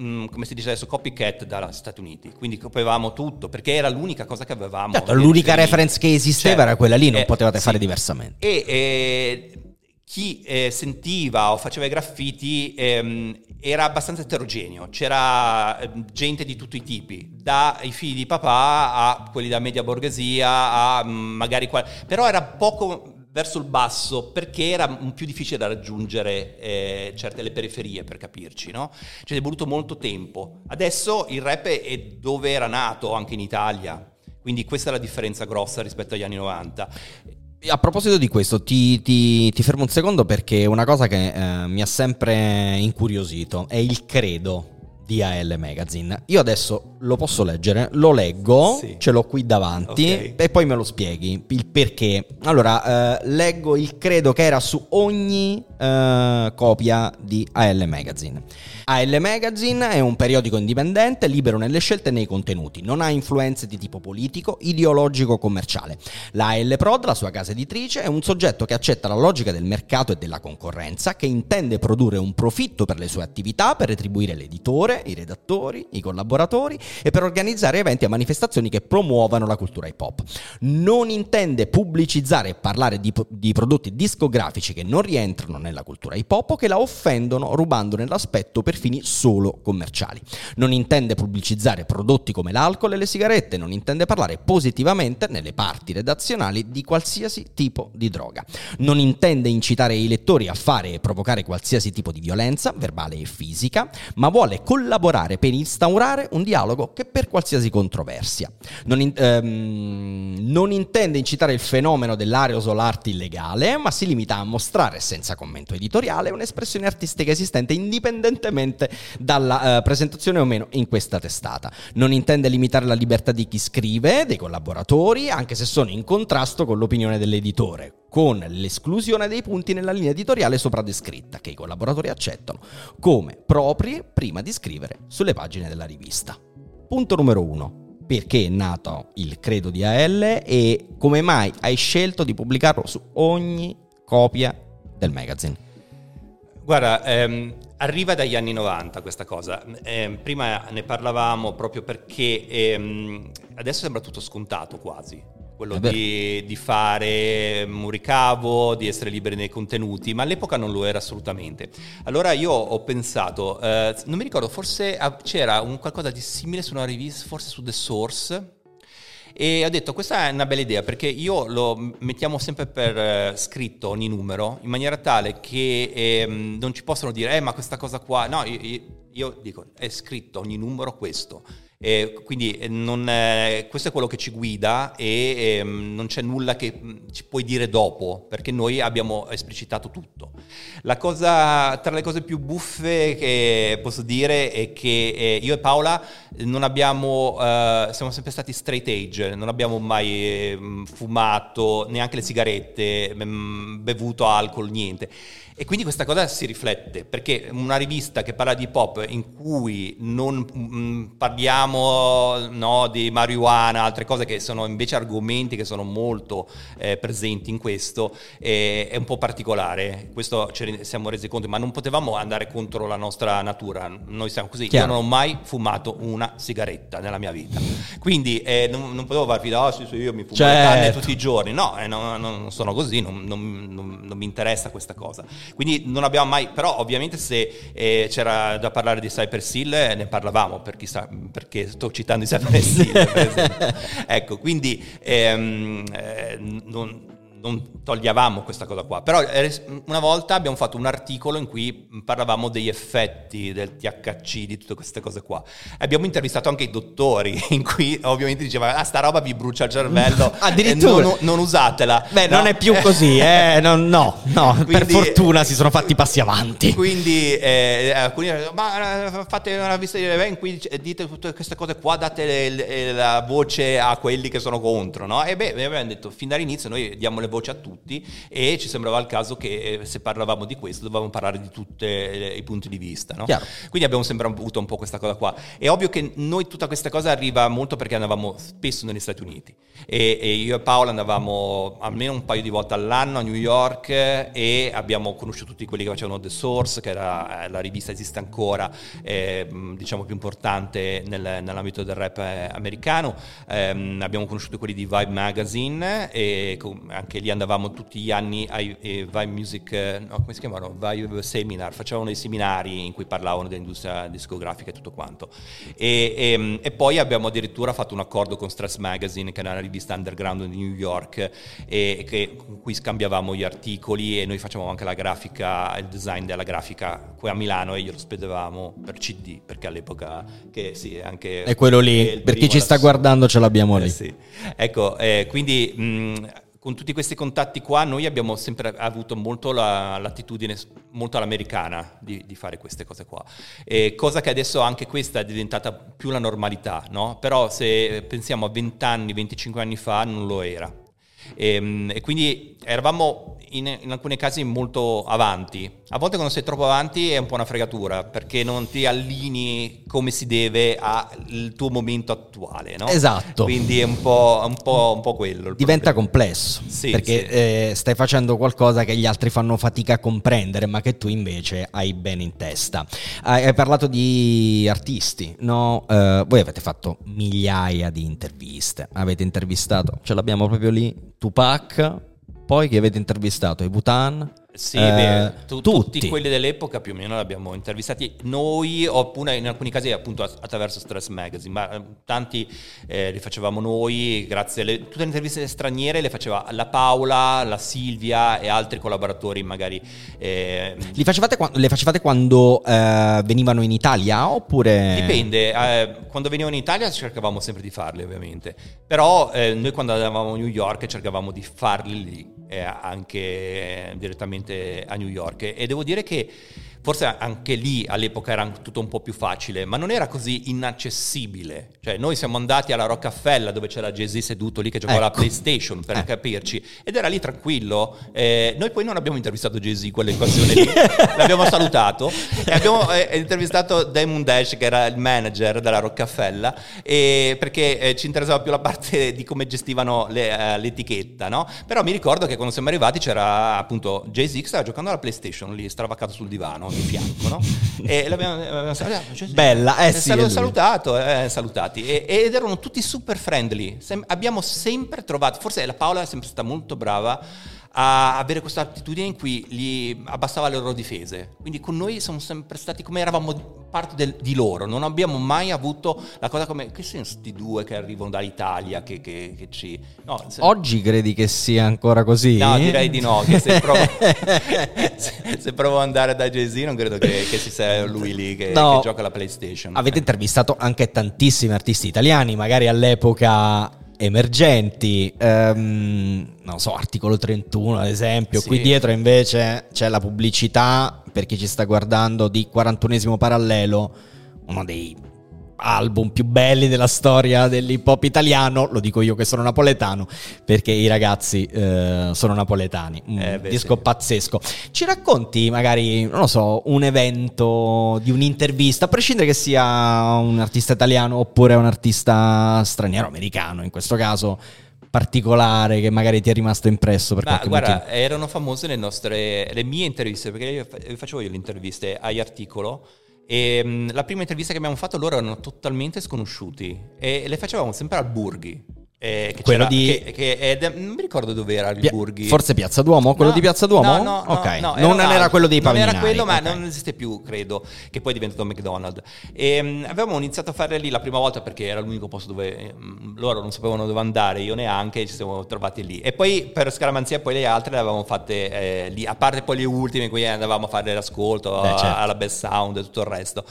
Mm, come si dice adesso, copycat dagli Stati Uniti. Quindi copiavamo tutto perché era l'unica cosa che avevamo. Certo, l'unica reference che esisteva certo. era quella lì, non eh, potevate sì. fare diversamente. E, e chi eh, sentiva o faceva i graffiti ehm, era abbastanza eterogeneo, c'era ehm, gente di tutti i tipi, dai figli di papà a quelli da media borghesia a mm, magari qual- però era poco verso il basso perché era più difficile da raggiungere eh, certe le periferie per capirci, no? Ci è voluto molto tempo. Adesso il rap è dove era nato anche in Italia, quindi questa è la differenza grossa rispetto agli anni 90. A proposito di questo, ti, ti, ti, fermo un secondo perché una cosa che eh, mi ha sempre incuriosito è il credo di AL Magazine. Io adesso lo posso leggere, lo leggo, sì. ce l'ho qui davanti okay. e poi me lo spieghi il perché. Allora, eh, leggo il credo che era su ogni eh, copia di AL Magazine. AL Magazine è un periodico indipendente, libero nelle scelte e nei contenuti, non ha influenze di tipo politico, ideologico o commerciale. La AL Prod, la sua casa editrice, è un soggetto che accetta la logica del mercato e della concorrenza, che intende produrre un profitto per le sue attività, per retribuire l'editore, i redattori, i collaboratori e per organizzare eventi e manifestazioni che promuovano la cultura hip hop. Non intende pubblicizzare e parlare di, di prodotti discografici che non rientrano nella cultura hip hop o che la offendono rubandone l'aspetto per fini solo commerciali. Non intende pubblicizzare prodotti come l'alcol e le sigarette, non intende parlare positivamente nelle parti redazionali di qualsiasi tipo di droga. Non intende incitare i lettori a fare e provocare qualsiasi tipo di violenza, verbale e fisica, ma vuole collaborare per instaurare un dialogo che per qualsiasi controversia. Non, in, ehm, non intende incitare il fenomeno dell'aerosol arte illegale, ma si limita a mostrare senza commento editoriale un'espressione artistica esistente indipendentemente dipendentemente dalla uh, presentazione o meno in questa testata. Non intende limitare la libertà di chi scrive, dei collaboratori, anche se sono in contrasto con l'opinione dell'editore con l'esclusione dei punti nella linea editoriale sopra descritta, che i collaboratori accettano come propri prima di scrivere sulle pagine della rivista. Punto numero uno. Perché è nato il credo di AL e come mai hai scelto di pubblicarlo su ogni copia del magazine? Guarda, ehm, arriva dagli anni 90 questa cosa. Eh, prima ne parlavamo proprio perché ehm, adesso sembra tutto scontato quasi. Quello di, di, fare un ricavo, di essere liberi nei contenuti, ma all'epoca non lo era assolutamente. Allora io ho pensato, eh, non mi ricordo, forse c'era un qualcosa di simile su una rivista, forse su The Source, e ho detto questa è una bella idea perché io lo mettiamo sempre per eh, scritto ogni numero in maniera tale che eh, non ci possono dire eh ma questa cosa qua no io, io dico è scritto ogni numero questo eh, quindi non, eh, questo è quello che ci guida e eh, non c'è nulla che mm, ci puoi dire dopo, perché noi abbiamo esplicitato tutto. Cosa, tra le cose più buffe che posso dire è che eh, io e Paola non abbiamo, eh, siamo sempre stati straight age, non abbiamo mai ehm, fumato neanche le sigarette, mm, bevuto alcol, niente. E quindi questa cosa si riflette, perché una rivista che parla di pop in cui non mh, mm, parliamo no, di marijuana, altre cose che sono invece argomenti che sono molto eh, presenti in questo, eh, è un po' particolare. Questo ci siamo resi conto, ma non potevamo andare contro la nostra natura. Noi siamo così. Chiaro. Io non ho mai fumato una sigaretta nella mia vita. Quindi eh, non, non, potevo farvi, oh, sì, sì, io mi fumo certo. le canne tutti i giorni. No, eh, no, non sono così, non, non mi interessa questa cosa. Quindi non abbiamo mai, però ovviamente se eh, c'era da parlare di Cypress Hill eh, ne parlavamo per chissà, perché sto citando i Cypress Hill per esempio. ecco, quindi ehm, eh, non, non togliavamo questa cosa qua, però una volta abbiamo fatto un articolo in cui parlavamo degli effetti del THC, di tutte queste cose qua. Abbiamo intervistato anche i dottori, in cui ovviamente diceva, ah sta roba vi brucia il cervello, addirittura non, non, usatela. Beh, no. non è più così, eh? non, no, no, quindi, per fortuna si sono fatti passi avanti. Quindi eh, alcuni ma eh, fate una visita di event in cui dite tutte queste cose qua, date le, le, la voce a quelli che sono contro, no? E beh, abbiamo detto, fin dall'inizio noi diamo le voce a tutti e ci sembrava il caso che eh, se parlavamo di questo dovevamo parlare di tutti i punti di vista. No? Quindi abbiamo sempre avuto un po' questa cosa qua. È ovvio che noi tutta questa cosa arriva molto perché andavamo spesso negli Stati Uniti e, e io e Paola andavamo almeno un paio di volte all'anno a New York e abbiamo conosciuto tutti quelli che facevano The Source, che era eh, la rivista esiste ancora, eh, diciamo più importante nel, nell'ambito del rap eh, americano. Eh, abbiamo conosciuto quelli di Vibe Magazine e anche lì andavamo tutti gli anni ai, ai Vibe Music, no, come si chiamano? Vibe Seminar, facevano dei seminari in cui parlavano dell'industria discografica e tutto quanto. E, e, ehm, e, poi abbiamo addirittura fatto un accordo con Stress Magazine, che era una rivista underground di New York, e, che, con cui scambiavamo gli articoli e noi facevamo anche la grafica, il design della grafica qui a Milano e glielo spedevamo per CD, perché all'epoca che sì, anche... È quello lì, per chi ci sta guardando ce l'abbiamo lì. Eh, sì. Ecco, eh, quindi... Mh, con tutti questi contatti qua noi abbiamo sempre avuto molto la, l'attitudine molto all'americana di, di, fare queste cose qua, e cosa che adesso anche questa è diventata più la normalità, no? però se pensiamo a 20 anni, 25 anni fa non lo era. E, ehm, e quindi eravamo in, in, alcuni casi molto avanti. A volte quando sei troppo avanti è un po' una fregatura perché non ti allinei come si deve al tuo momento attuale. No? Esatto. Quindi è un po', un po', un po quello. Diventa problema. complesso sì, perché sì. Eh, stai facendo qualcosa che gli altri fanno fatica a comprendere ma che tu invece hai bene in testa. Hai, hai parlato di artisti, no? Uh, voi avete fatto migliaia di interviste, avete intervistato, ce l'abbiamo proprio lì, Tupac, poi che avete intervistato? I Bhutan, sì, eh, beh, tu, tutti. tutti. quelli dell'epoca più o meno li abbiamo intervistati noi, oppure in alcuni casi appunto attraverso Stress Magazine, ma eh, tanti eh, li facevamo noi, grazie alle tutte le interviste straniere le faceva la Paola, la Silvia e altri collaboratori magari. Eh, facevate, le facevate quando eh, venivano in Italia oppure? Dipende, eh, quando venivano in Italia cercavamo sempre di farli ovviamente, però noi quando andavamo a New York cercavamo di farli lì anche direttamente a New York. E devo dire che forse anche lì all'epoca era tutto un po' più facile, ma non era così inaccessibile. Cioè, noi siamo andati alla Rockefeller dove c'era Jay-Z seduto lì che giocava ecco. la PlayStation per eh. capirci, ed era lì tranquillo. Eh, noi poi non abbiamo intervistato Jay-Z quell'occasione lì, l'abbiamo salutato e abbiamo eh, intervistato Damon Dash che era il manager della Rockefeller e, perché eh, ci interessava più la parte di come gestivano le, uh, l'etichetta, no? Però mi ricordo che quando siamo arrivati c'era appunto Jay-Z che stava giocando alla PlayStation lì, stravaccato sul divano di fianco, no? E l'abbiamo, l'abbiamo salutato. Bella, eh sì. salutato, eh, salutati. E, ed erano tutti super friendly. Sem- abbiamo sempre trovato, forse la Paola è sempre stata molto brava a avere questa attitudine in cui gli abbassava le loro difese. Quindi con noi siamo sempre stati come eravamo parte del, di loro, non abbiamo mai avuto la cosa come che senso di due che arrivano dall'Italia che, che, che ci... No, se... Oggi credi che sia ancora così? No, direi di no, che se provo, se, se provo ad andare da Jay-Z non credo che, che ci sia lui lì che, no, che gioca la PlayStation. Avete intervistato anche tantissimi artisti italiani, magari all'epoca emergenti, um, non so, articolo 31 ad esempio, sì. qui dietro invece c'è la pubblicità per chi ci sta guardando di 41esimo parallelo, uno dei album più belli della storia dell'hip hop italiano, lo dico io che sono napoletano, perché i ragazzi eh, sono napoletani, un eh, beh, disco sì. pazzesco. Ci racconti magari, non lo so, un evento di un'intervista, a prescindere che sia un artista italiano oppure un artista straniero, americano in questo caso, particolare che magari ti è rimasto impresso per Ma, qualche guarda, motivo? erano famose le nostre, le mie interviste, perché io facevo io le interviste agli articolo e um, la prima intervista che abbiamo fatto loro erano totalmente sconosciuti e le facevamo sempre al Burghi. Eh, che Quello di- che- che è- non mi ricordo dove era il Pia- Burghi. Forse Piazza Duomo? Quello No, di Piazza Duomo? No, no, no, ok. no, non era quello dei Non Pavignani. era quello, ma ok. non esiste più, credo, che poi è diventato McDonald's. E, mm, avevamo iniziato a fare lì la prima volta perché era l'unico posto dove mm, loro non sapevano dove andare, io neanche, ci siamo trovati lì. E poi per scaramanzia poi le altre le avevamo fatte eh, lì, a parte poi le ultime in cui andavamo a fare l'ascolto, Beh, certo. alla best sound e tutto il resto.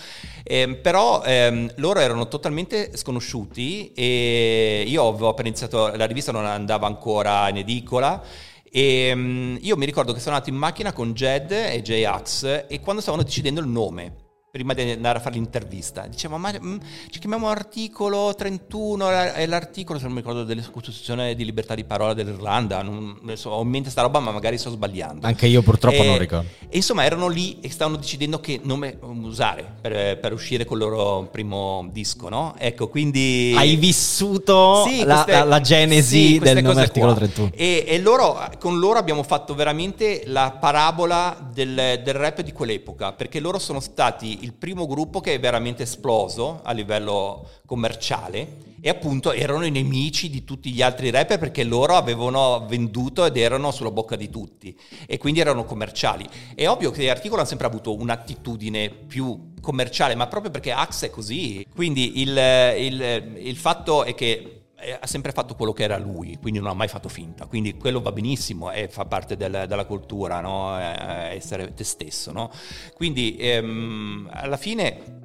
Ehm, però ehm, loro erano totalmente sconosciuti e io avevo iniziato, la rivista non andava ancora in edicola. E mm, io mi ricordo che sono andato in macchina con Jed e J-Ax e quando stavano decidendo il nome, prima di andare a fare l'intervista, dicevamo ma mm, ci chiamiamo articolo 31, la- è l'articolo se non mi ricordo della Costituzione di libertà di parola dell'Irlanda, non, so, ho in mente sta roba ma magari sto sbagliando. Anche io purtroppo E- non ricordo. E insomma erano lì e stavano decidendo che nome usare per, per uscire col loro primo disco, no? Ecco, quindi... Hai vissuto Sì, la, queste- la- la genesi sì, del nome articolo qua. 31. E, e loro, con loro abbiamo fatto veramente la parabola del, del rap di quell'epoca, perché loro sono stati il primo gruppo che è veramente esploso a livello commerciale e appunto erano i nemici di tutti gli altri rapper perché loro avevano venduto ed erano sulla bocca di tutti e quindi erano commerciali. È ovvio che Articolo ha sempre avuto un'attitudine più commerciale, ma proprio perché Axe è così. Quindi il, il- il fatto è che ha sempre fatto quello che era lui, quindi non ha mai fatto finta. Quindi quello va benissimo e fa parte del- della cultura, no? Eh, essere te stesso. No? Quindi ehm, alla fine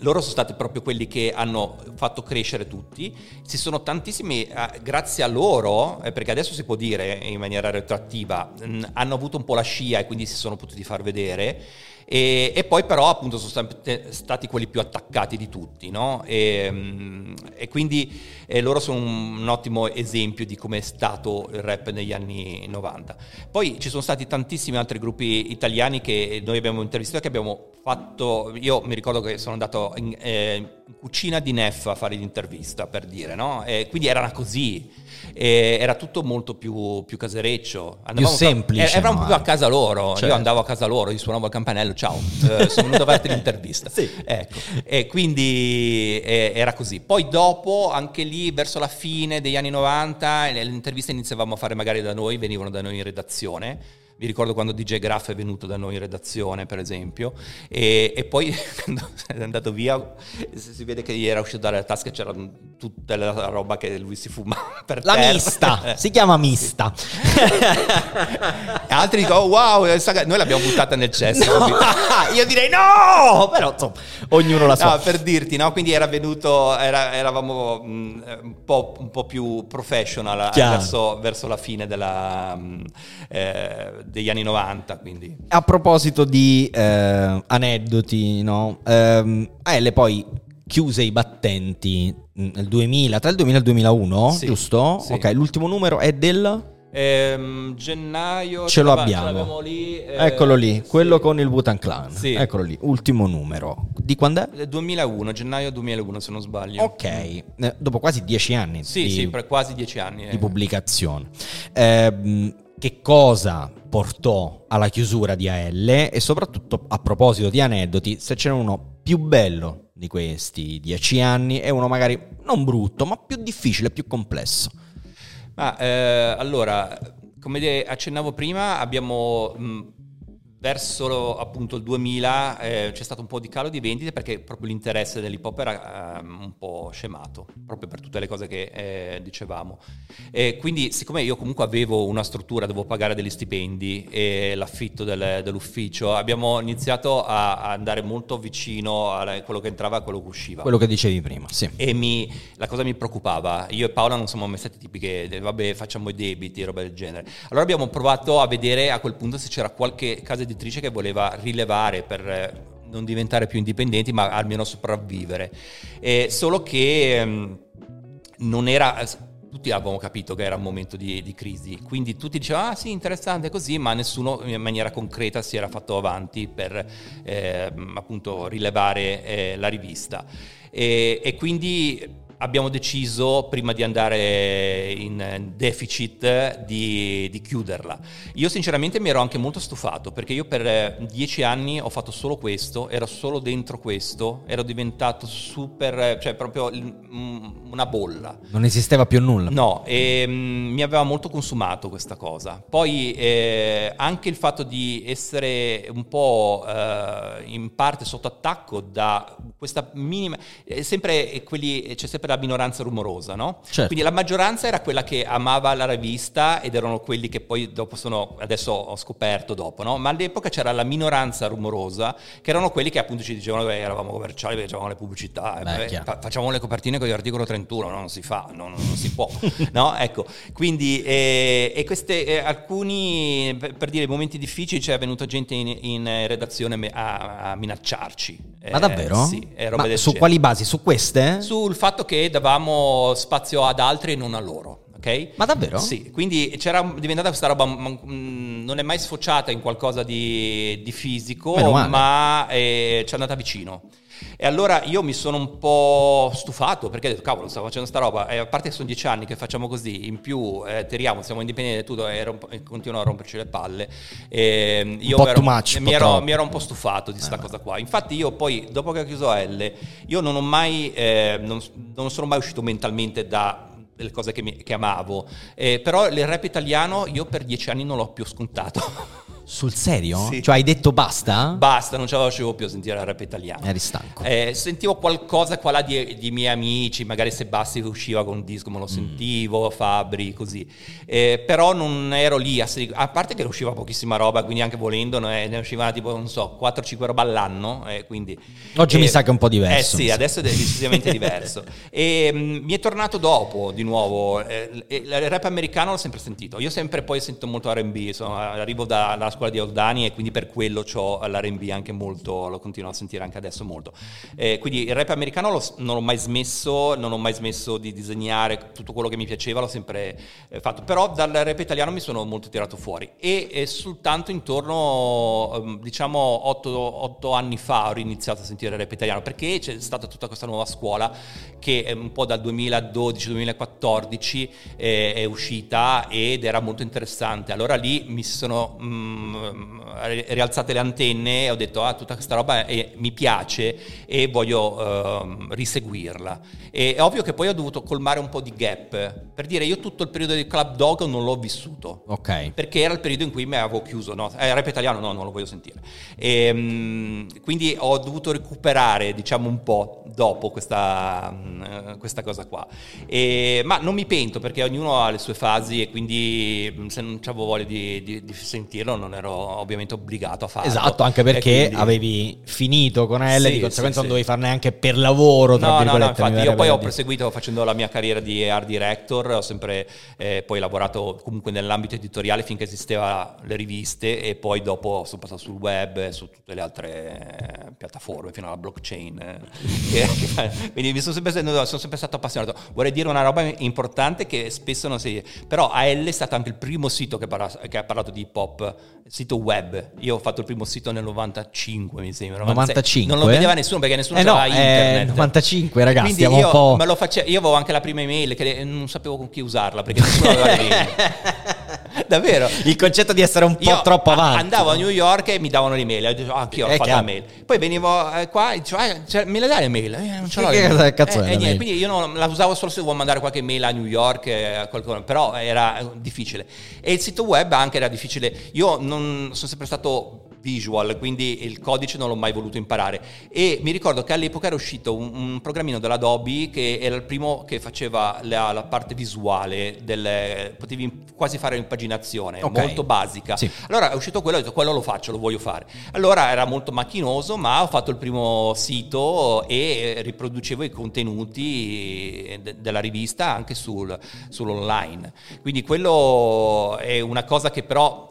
loro sono stati proprio quelli che hanno fatto crescere tutti. Ci sono tantissimi, eh, grazie a loro, eh, perché adesso si può dire in maniera retroattiva, mh, hanno avuto un po' la scia e quindi si sono potuti far vedere. E, e poi però appunto sono stati quelli più attaccati di tutti, no? E, mh, e quindi eh, loro sono un, un ottimo esempio di come è stato il rap negli anni 90. Poi ci sono stati tantissimi altri gruppi italiani che noi abbiamo intervistato, che abbiamo fatto, io mi ricordo che sono andato in, eh, in cucina di Neff a fare l'intervista, per dire, no? E quindi era così, E era tutto molto più, più casereccio. Andavamo semplice, Era, era un no, po' più a casa loro, Certo. io andavo a casa loro, gli suonavo il campanello, ciao, eh, sono venuto a farti l'intervista. Sì. Ecco, e quindi eh, era così. Poi dopo, anche lì, verso la fine degli anni 90, le le interviste iniziavamo a fare magari da noi, venivano da noi in redazione. Mi ricordo quando DJ Graff è venuto da noi in redazione, per esempio, e, e poi quando è andato via si vede che gli era uscito dalla tasca e c'era tutta la roba che lui si fuma per La terra. mista, si chiama mista. E altri dicono, oh, wow, eh, noi l'abbiamo buttata nel cesso. capito? Io direi no, però insomma, ognuno la sua. No, per dirti, no? Quindi era venuto, era- eravamo mh, un, po', un po' più professional verso, verso la fine della, mh, eh, degli anni 90. Quindi. A proposito di eh, aneddoti, no? Ehm, AL poi chiuse i battenti mh, nel 2000, tra il 2000 e il 2001, Sì, giusto? sì. Ok, l'ultimo numero è del... Ehm, gennaio Ce lo l'ava- abbiamo. lì. eh, Eccolo lì, sì. quello con il Wutan Clan. Sì. Eccolo lì, ultimo numero. Di quando è? Eh, 2001, gennaio 2001 se non sbaglio. Ok, eh, dopo quasi dieci anni Sì, di, sì, per quasi dieci anni. di eh. pubblicazione. Ehm, che cosa portò alla chiusura di AL e soprattutto a proposito di aneddoti, se c'è uno più bello di questi dieci anni e uno magari non brutto, ma più difficile, più complesso. Ma eh, allora, come accennavo prima, abbiamo mh, verso appunto il 2000 eh, c'è stato un po' di calo di vendite perché proprio l'interesse dell'hip hop era ehm, un po' scemato, proprio per tutte le cose che eh, dicevamo. E quindi, siccome io comunque avevo una struttura, dovevo pagare degli stipendi e l'affitto del- dell'ufficio, abbiamo iniziato a, a andare molto vicino a quello che entrava e a quello che usciva. Quello che dicevi prima, sì. E mi- la cosa mi preoccupava. Io e Paola non siamo mai stati tipi che eh, vabbè facciamo i debiti roba del genere. Allora abbiamo provato a vedere a quel punto se c'era qualche casa editrice che voleva rilevare per eh, non diventare più indipendenti, ma almeno sopravvivere. Eh, solo che ehm, non era. Tutti avevamo capito che era un momento di, di crisi, quindi tutti dicevano: Ah, sì, interessante così, ma nessuno in maniera concreta si era fatto avanti per ehm, appunto rilevare eh, la rivista. E, e quindi abbiamo deciso, prima di andare in deficit, di, di, chiuderla. Io sinceramente mi ero anche molto stufato, perché io per eh, dieci anni ho fatto solo questo, ero solo dentro questo, ero diventato super, cioè proprio una bolla. Non esisteva più nulla. No, e um, mi aveva molto consumato questa cosa. Poi eh, anche il fatto di essere un po' eh, in parte sotto attacco da questa minima... Sempre quelli, c'è sempre la minoranza rumorosa, no? Certo. Quindi la maggioranza era quella che amava la rivista ed erano quelli che poi dopo sono, adesso ho scoperto dopo, no? Ma all'epoca c'era la minoranza rumorosa, che erano quelli che appunto ci dicevano che eravamo commerciali, facevamo le pubblicità, Beh, eh, facciamo le copertine con l'articolo 31, no? non si fa, no? non, non, si può, no? Ecco, quindi eh, e queste, eh, alcuni, per, dire, momenti difficili c'è venuta gente in, in redazione a, a minacciarci. Ma davvero? Eh, sì, Ma su genere. quali basi? Su queste? Sul fatto che davamo spazio ad altri e non a loro. Okay? Ma davvero? Sì, quindi c'era diventata questa roba, mm, non è mai sfociata in qualcosa di, di fisico, ma eh, ci è andata vicino. E allora io mi sono un po' stufato perché ho detto, cavolo, stavo facendo sta roba, e a parte che sono dieci anni che facciamo così, in più eh, tiriamo, siamo indipendenti tutto e, romp- e continuano a romperci le palle. E io ero, much, mi, ero, mi, ero, un po' stufato di questa eh, cosa qua. Infatti io poi, dopo che ho chiuso L, io non ho mai, eh, non, non sono mai uscito mentalmente da delle cose che, mi, che amavo, eh, però il rap italiano io per dieci anni non l'ho più scontato. Sul serio? Sì. Cioè hai detto basta? Basta, non ce la facevo più a sentire il rap italiano. Eri stanco. Eh, sentivo qualcosa qua là di, di, miei amici, magari se Basti usciva con un disco me lo mm. sentivo, mm. Fabri, così. Eh, però non ero lì, a, a, parte che usciva pochissima roba, quindi anche volendo ne, ne usciva tipo, non so, 4-5 roba all'anno. Eh, quindi, Oggi mi sa che è un po' diverso. Eh sì, adesso è decisamente diverso. E mh, mm, mi è tornato dopo, di nuovo. Eh, il rap americano l'ho sempre sentito. Io sempre poi sento molto R&B, insomma, arrivo da, dalla scuola di Oldani e quindi per quello ho l'R&B anche molto, lo continuo a sentire anche adesso molto. Eh, quindi il rap americano lo, non ho mai smesso, non ho mai smesso di disegnare, tutto quello che mi piaceva l'ho sempre eh, fatto, però dal rap italiano mi sono molto tirato fuori e, soltanto intorno, ehm, diciamo, otto, anni fa ho iniziato a sentire il rap italiano perché c'è stata tutta questa nuova scuola che un po' dal 2012-2014 eh, è uscita ed era molto interessante. Allora lì mi sono... Mm, rialzate le antenne e ho detto ah tutta questa roba è, mi piace e voglio uh, riseguirla e è ovvio che poi ho dovuto colmare un po' di gap. Per dire io tutto il periodo di Club Dog non l'ho vissuto. Ok. Perché era il periodo in cui mi avevo chiuso no? Eh, rap italiano no non lo voglio sentire. E, um, quindi ho dovuto recuperare diciamo un po' dopo questa, uh, questa cosa qua. E, ma non mi pento perché ognuno ha le sue fasi e quindi mm, se non avevo voglia di, di, di sentirlo non ero ovviamente obbligato a farlo. Esatto, anche perché quindi... avevi finito con L, sì, di conseguenza sì, non dovevi farne neanche per lavoro. Tra no, no, no, infatti io poi ho proseguito facendo la mia carriera di art director, ho sempre eh, poi lavorato comunque nell'ambito editoriale finché esisteva le riviste e poi dopo sono passato sul web e su tutte le altre eh, piattaforme fino alla blockchain. Eh, quindi mi sono sempre, sono sempre stato appassionato. Vorrei dire una roba importante che spesso non si... Però AL è stato anche il primo sito che, parla, che ha parlato di hip hop, sito web. Io ho fatto il primo sito nel 95, mi sembra. 95? Non lo vedeva nessuno perché nessuno eh no, internet. 95, ragazzi. Quindi io, un me lo face... io avevo anche la prima email che non sapevo con chi usarla perché nessuno aveva l'email. Davvero? Il concetto di essere un po' io troppo avanti. Andavo a New York e mi davano l'email. Io dicevo, ah, anch'io ho fatto la mail. Poi venivo eh, qua e dicevo, ah, cioè, me la dai l'email? Eh, non ce l'ho. Che cazzo eh, eh, quindi io non, la usavo solo se dovevo mandare qualche mail a New York, eh, qualcuno, però era difficile. E il sito web anche era difficile. Io non sono sempre stato visual, quindi il codice non l'ho mai voluto imparare. E mi ricordo che all'epoca era uscito un, un programmino dell'Adobe che era il primo che faceva la, la parte visuale, del, potevi quasi fare l'impaginazione, okay. molto basica. Sì. Allora è uscito quello e ho detto quello lo faccio, lo voglio fare. Allora era molto macchinoso, ma ho fatto il primo sito e riproducevo i contenuti de, della rivista anche sul, sull'online. Quindi quello è una cosa che però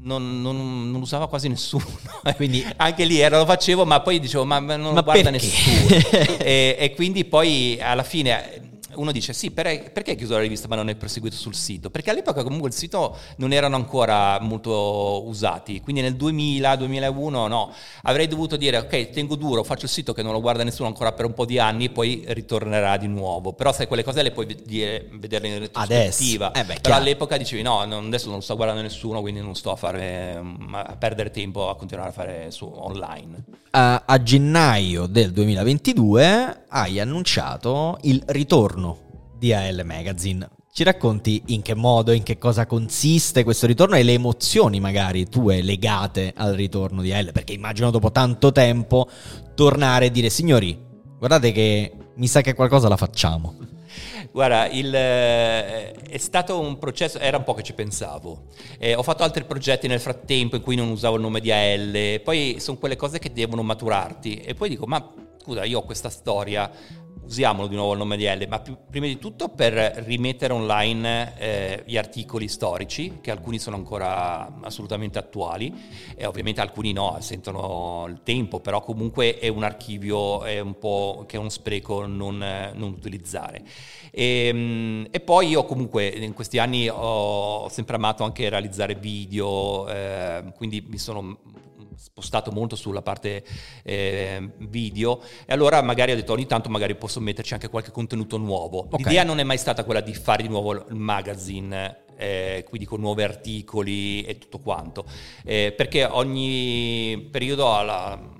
non, non, non, usava quasi nessuno. quindi anche lì era, lo facevo, ma poi dicevo, ma, non ma lo guarda perché? nessuno. e, e, quindi poi alla fine uno dice sì, per, perché hai chiuso la rivista ma non hai proseguito sul sito? Perché all'epoca comunque il sito non erano ancora molto usati, quindi nel 2000, 2001 no, avrei dovuto dire ok, tengo duro, faccio il sito che non lo guarda nessuno ancora per un po' di anni e poi ritornerà di nuovo, però sai quelle cose le puoi vedere, vederle in retrospettiva, eh beh, però chiaro. all'epoca dicevi no, non- adesso non lo sta guardando nessuno, quindi non sto a, fare, a perdere tempo a continuare a fare su online. a, a gennaio del 2022 hai annunciato il ritorno di AL Magazine. Ci racconti in che modo, in che cosa consiste questo ritorno e le emozioni magari tue legate al ritorno di AL? Perché immagino dopo tanto tempo tornare e dire signori, guardate che mi sa che qualcosa la facciamo. Guarda, il, eh, è stato un processo, era un po' che ci pensavo. Eh, ho fatto altri progetti nel frattempo in cui non usavo il nome di AL, poi sono quelle cose che devono maturarti. E poi dico, ma scusa, io ho questa storia, usiamolo di nuovo il nome di L, ma più- prima di tutto per rimettere online eh, gli articoli storici, che alcuni sono ancora assolutamente attuali, e ovviamente alcuni no, sentono il tempo, però comunque è un archivio è un che è uno spreco non, non utilizzare. E, mm, e poi io comunque in questi anni ho sempre amato anche realizzare video, eh, quindi mi sono spostato molto sulla parte eh, video e allora magari ho detto ogni tanto magari posso metterci anche qualche contenuto nuovo. Ok. L'idea non è mai stata quella di fare di nuovo il magazine, eh, quindi con nuovi articoli e tutto quanto, Eh, perché ogni periodo ha la-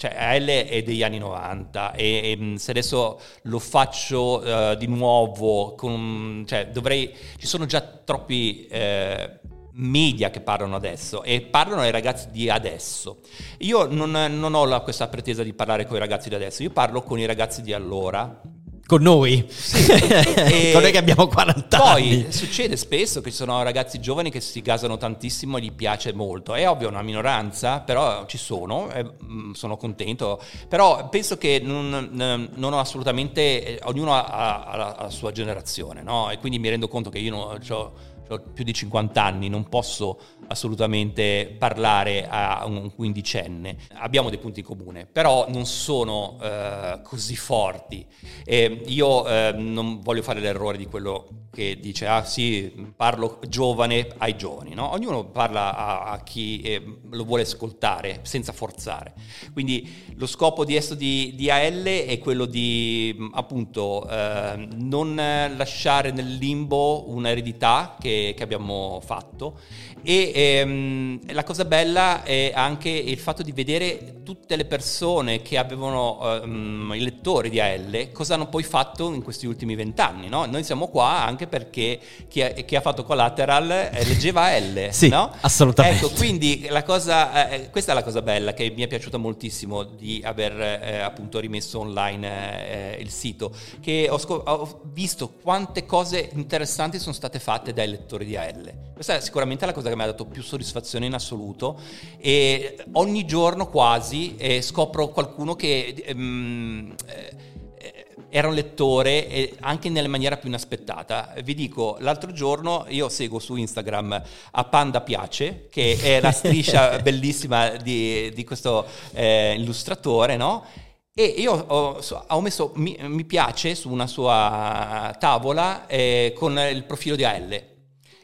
cioè AL è degli anni 90 e, e, se adesso lo faccio eh, di nuovo, con, cioè dovrei, ci sono già troppi eh, media che parlano adesso e parlano ai ragazzi di adesso. Io non, non ho la- questa pretesa di parlare con i ragazzi di adesso, io parlo con i ragazzi di allora, Con noi? E con noi che abbiamo 40 poi anni. succede spesso che ci sono ragazzi giovani che si gasano tantissimo e gli piace molto. È ovvio, è una minoranza, però ci sono, e, mm, sono contento. Però penso che non, non ho assolutamente. eh, ognuno ha, ha- ha la, sua generazione, no? E quindi mi rendo conto che io non, c'ho più di 50 anni, non posso assolutamente parlare a un quindicenne. Abbiamo dei punti in comune, però non sono eh, così forti. E io eh, non voglio fare l'errore di quello che dice, ah sì, parlo giovane ai giovani, no? Ognuno parla a, a chi eh, lo vuole ascoltare senza forzare. Quindi lo scopo di di, di AL è quello di appunto eh, non lasciare nel limbo un'eredità che, che abbiamo fatto e ehm, la cosa bella è anche il fatto di vedere tutte le persone che avevano ehm, i lettori di AL cosa hanno poi fatto in questi ultimi vent'anni. No? Noi siamo qua anche perché chi ha, chi ha fatto Collateral eh, leggeva AL. Sì, no? assolutamente. Ecco, quindi la cosa, eh, questa è la cosa bella che mi è piaciuta moltissimo di aver eh, appunto rimesso online eh, il sito, che ho, scop- ho visto quante cose interessanti sono state fatte dai lettori di AL. Questa è sicuramente la cosa che mi ha dato più soddisfazione in assoluto e ogni giorno quasi eh, scopro qualcuno che... ehm, eh, era un lettore e anche nella maniera più inaspettata. Vi dico, l'altro giorno io seguo su Instagram a Panda Piace, che è la striscia bellissima di, di questo eh, illustratore, no? E io ho, ho messo mi, mi piace su una sua tavola eh, con il profilo di AL.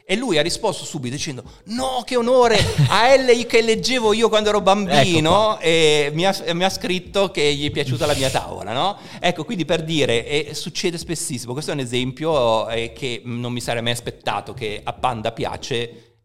E lui ha risposto subito dicendo: No, che onore! AL che leggevo io quando ero bambino e mi ha, mi ha scritto che gli è piaciuta la mia tavola, no? Ecco, quindi per dire, e succede spessissimo. Questo è un esempio eh, che non mi sarei mai aspettato che a Panda piace.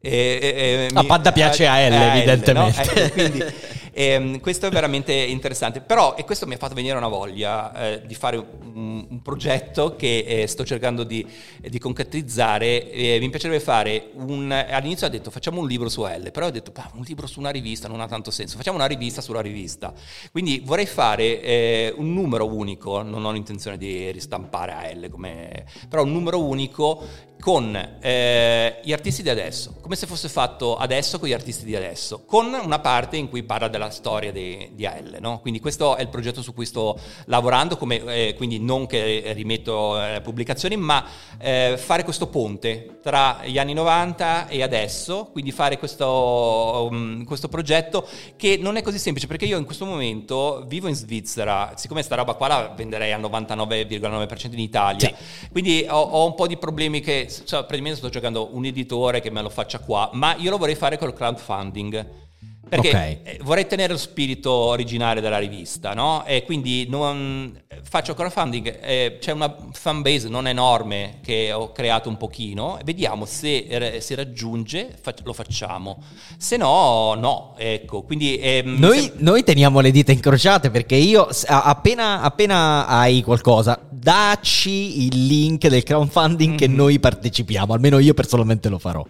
e- e- e A Panda piace a L, evidentemente. no? Ecco, quindi ehm, questo è veramente interessante. Però, e questo mi ha fatto venire una voglia eh, di fare un, un progetto che eh, sto cercando di, di concretizzare. Eh, mi piacerebbe fare un. All'inizio ho detto facciamo un libro su L, però ho detto "Bah, un libro su una rivista non ha tanto senso. Facciamo una rivista sulla rivista. Quindi vorrei fare eh, un numero unico, non ho l'intenzione di ristampare a L, come, però un numero unico con eh, gli artisti di adesso, come se fosse fatto adesso con gli artisti di adesso, con una parte in cui parla della storia di, di AL. No? Quindi questo è il progetto su cui sto lavorando, come, eh, quindi non che rimetto eh, pubblicazioni, ma eh, fare questo ponte tra gli anni 90 e adesso, quindi fare questo, um, questo progetto che non è così semplice, perché io in questo momento vivo in Svizzera, siccome sta roba qua la venderei al 99,9% in Italia, sì. quindi ho, ho un po' di problemi che cioè, praticamente sto cercando un editore che me lo faccia qua, ma io lo vorrei fare col crowdfunding. Perché okay. Eh, vorrei tenere lo spirito originale della rivista, no? E quindi non, faccio crowdfunding, eh, c'è una fan base non enorme che ho creato un pochino, vediamo se si raggiunge, lo facciamo. Se no, no, ecco. Quindi, ehm, noi, se... noi, teniamo le dita incrociate perché io appena, appena hai qualcosa, dacci il link del crowdfunding mm-hmm. che noi partecipiamo, almeno io personalmente lo farò.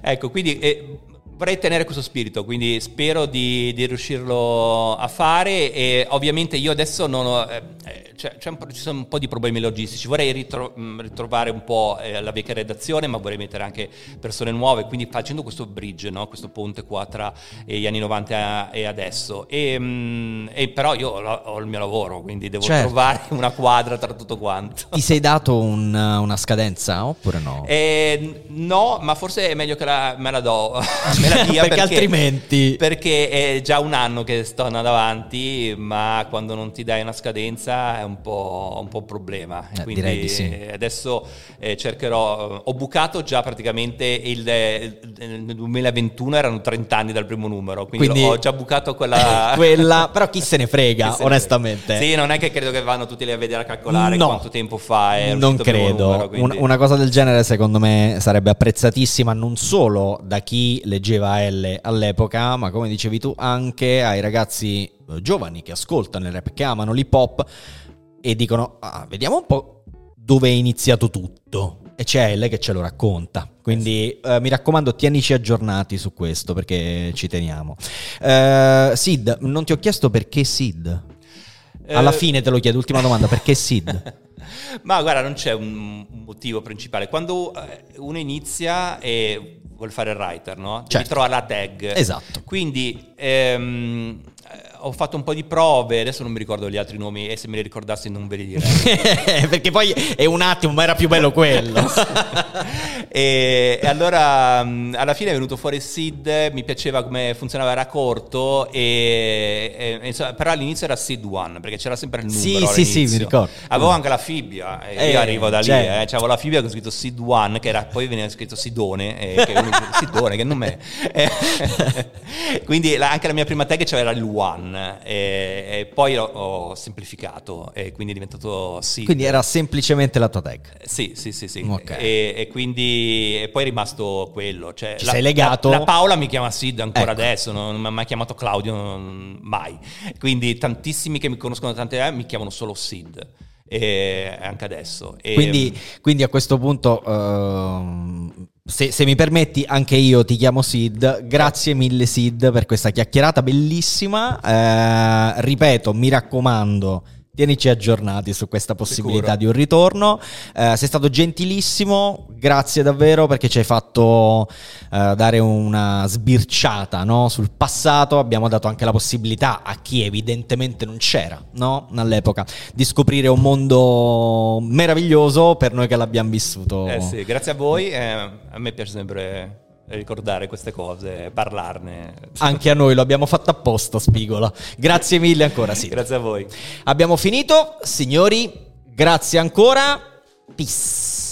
Ecco, quindi eh, vorrei tenere questo spirito, quindi spero di, di, riuscirlo a fare e ovviamente io adesso non ho, eh, eh cioè, ci sono un po' di problemi logistici, vorrei ritro, mm, ritrovare un po' eh, la vecchia redazione ma vorrei mettere anche persone nuove, quindi facendo questo bridge, no? questo ponte qua tra gli anni 90 e adesso. E, mm, e però io ho, il mio lavoro, quindi devo certo. trovare una quadra tra tutto quanto. Ti sei dato un, una scadenza oppure no? Eh, no, ma forse è meglio che la, me la do. Me la dia perché, perché, altrimenti... Perché è già un anno che sto andando avanti, ma quando non ti dai una scadenza è un po' un, po un problema. Eh, Quindi sì. adesso eh, cercherò... Ho bucato già praticamente il, nel 2021 erano 30 anni dal primo numero, quindi, quindi ho già bucato quella... quella... Però chi se ne frega, se onestamente. Ne frega. Sì, non è che credo che vanno tutti lì a vedere a calcolare no, quanto tempo fa è Non credo. Numero, quindi... una cosa del genere secondo me sarebbe apprezzatissima non solo da chi leggeva leggeva L all'epoca, ma come dicevi tu anche ai ragazzi eh, giovani che ascoltano il rap, che amano l'hip hop e dicono ah, vediamo un po' dove è iniziato tutto. E c'è L che ce lo racconta. Quindi eh, mi raccomando, tienici aggiornati su questo perché ci teniamo. Uh, Sid, non ti ho chiesto perché Sid. Alla eh... fine te lo chiedo, ultima domanda, perché Sid? Ma guarda, non c'è un motivo principale. Quando uno inizia e vuol fare il writer, no? Devi certo. trovare la tag. Esatto. Quindi ehm, ho fatto un po' di prove, adesso non mi ricordo gli altri nomi e se me li ricordassi non ve li direi. Perché poi è un attimo, ma era più bello quello. e, e, allora alla fine è venuto fuori Sid, mi piaceva come funzionava, era corto, e, e, però all'inizio era Sid One, perché c'era sempre il numero. Sì, sì, sì, mi ricordo. Avevo anche la fibbia, eh, io arrivo da lì, certo. eh, avevo la fibbia che ho scritto Sid One, che era, poi veniva scritto Sidone, eh, che Sidone, che non è. quindi la, anche la mia prima tag c'era il One e, e poi ho, ho, semplificato e quindi è diventato sì. Quindi era semplicemente la tua tag? Sì, sì, sì, sì. Okay. E, e, quindi e poi è rimasto quello. Cioè, Ci la, sei legato? La, la, Paola mi chiama Sid ancora ecco. adesso, non, non mi ha mai chiamato Claudio, non, mai. Quindi tantissimi che mi conoscono da tante anni mi chiamano solo Sid anche adesso. Quindi, quindi, a questo punto, uh, se, se, mi permetti, anche io ti chiamo Sid. Grazie mille, Sid, per questa chiacchierata bellissima. Uh, ripeto, mi raccomando Tienici aggiornati su questa possibilità Sicuro. di un ritorno. Eh, sei stato gentilissimo, grazie davvero perché ci hai fatto eh, dare una sbirciata no? sul passato. Abbiamo dato anche la possibilità a chi evidentemente non c'era no? all'epoca di scoprire un mondo meraviglioso per noi che l'abbiamo vissuto. Eh sì, grazie a voi. Eh, a me piace sempre ricordare queste cose, parlarne. Anche a noi lo abbiamo fatto apposta, Spigola. Grazie mille ancora, sì. grazie a voi. Abbiamo finito, signori, grazie ancora. Peace.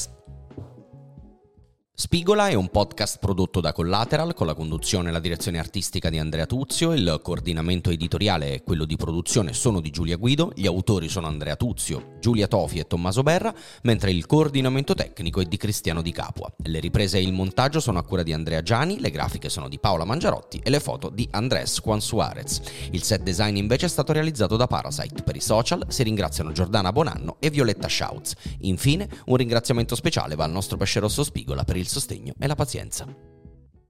Spigola è un podcast prodotto da Collateral con la conduzione e la direzione artistica di Andrea Tuzio, il coordinamento editoriale e quello di produzione sono di Giulia Guido, gli autori sono Andrea Tuzio, Giulia Tofi e Tommaso Berra, mentre il coordinamento tecnico è di Cristiano Di Capua. Le riprese e il montaggio sono a cura di Andrea Giani, le grafiche sono di Paola Mangiarotti e le foto di Andrés Juan Suarez. Il set design invece è stato realizzato da Parasite. Per i social si ringraziano Giordana Bonanno e Violetta Schautz. Infine, un ringraziamento speciale va al nostro pesce rosso Spigola per il sostegno e la pazienza.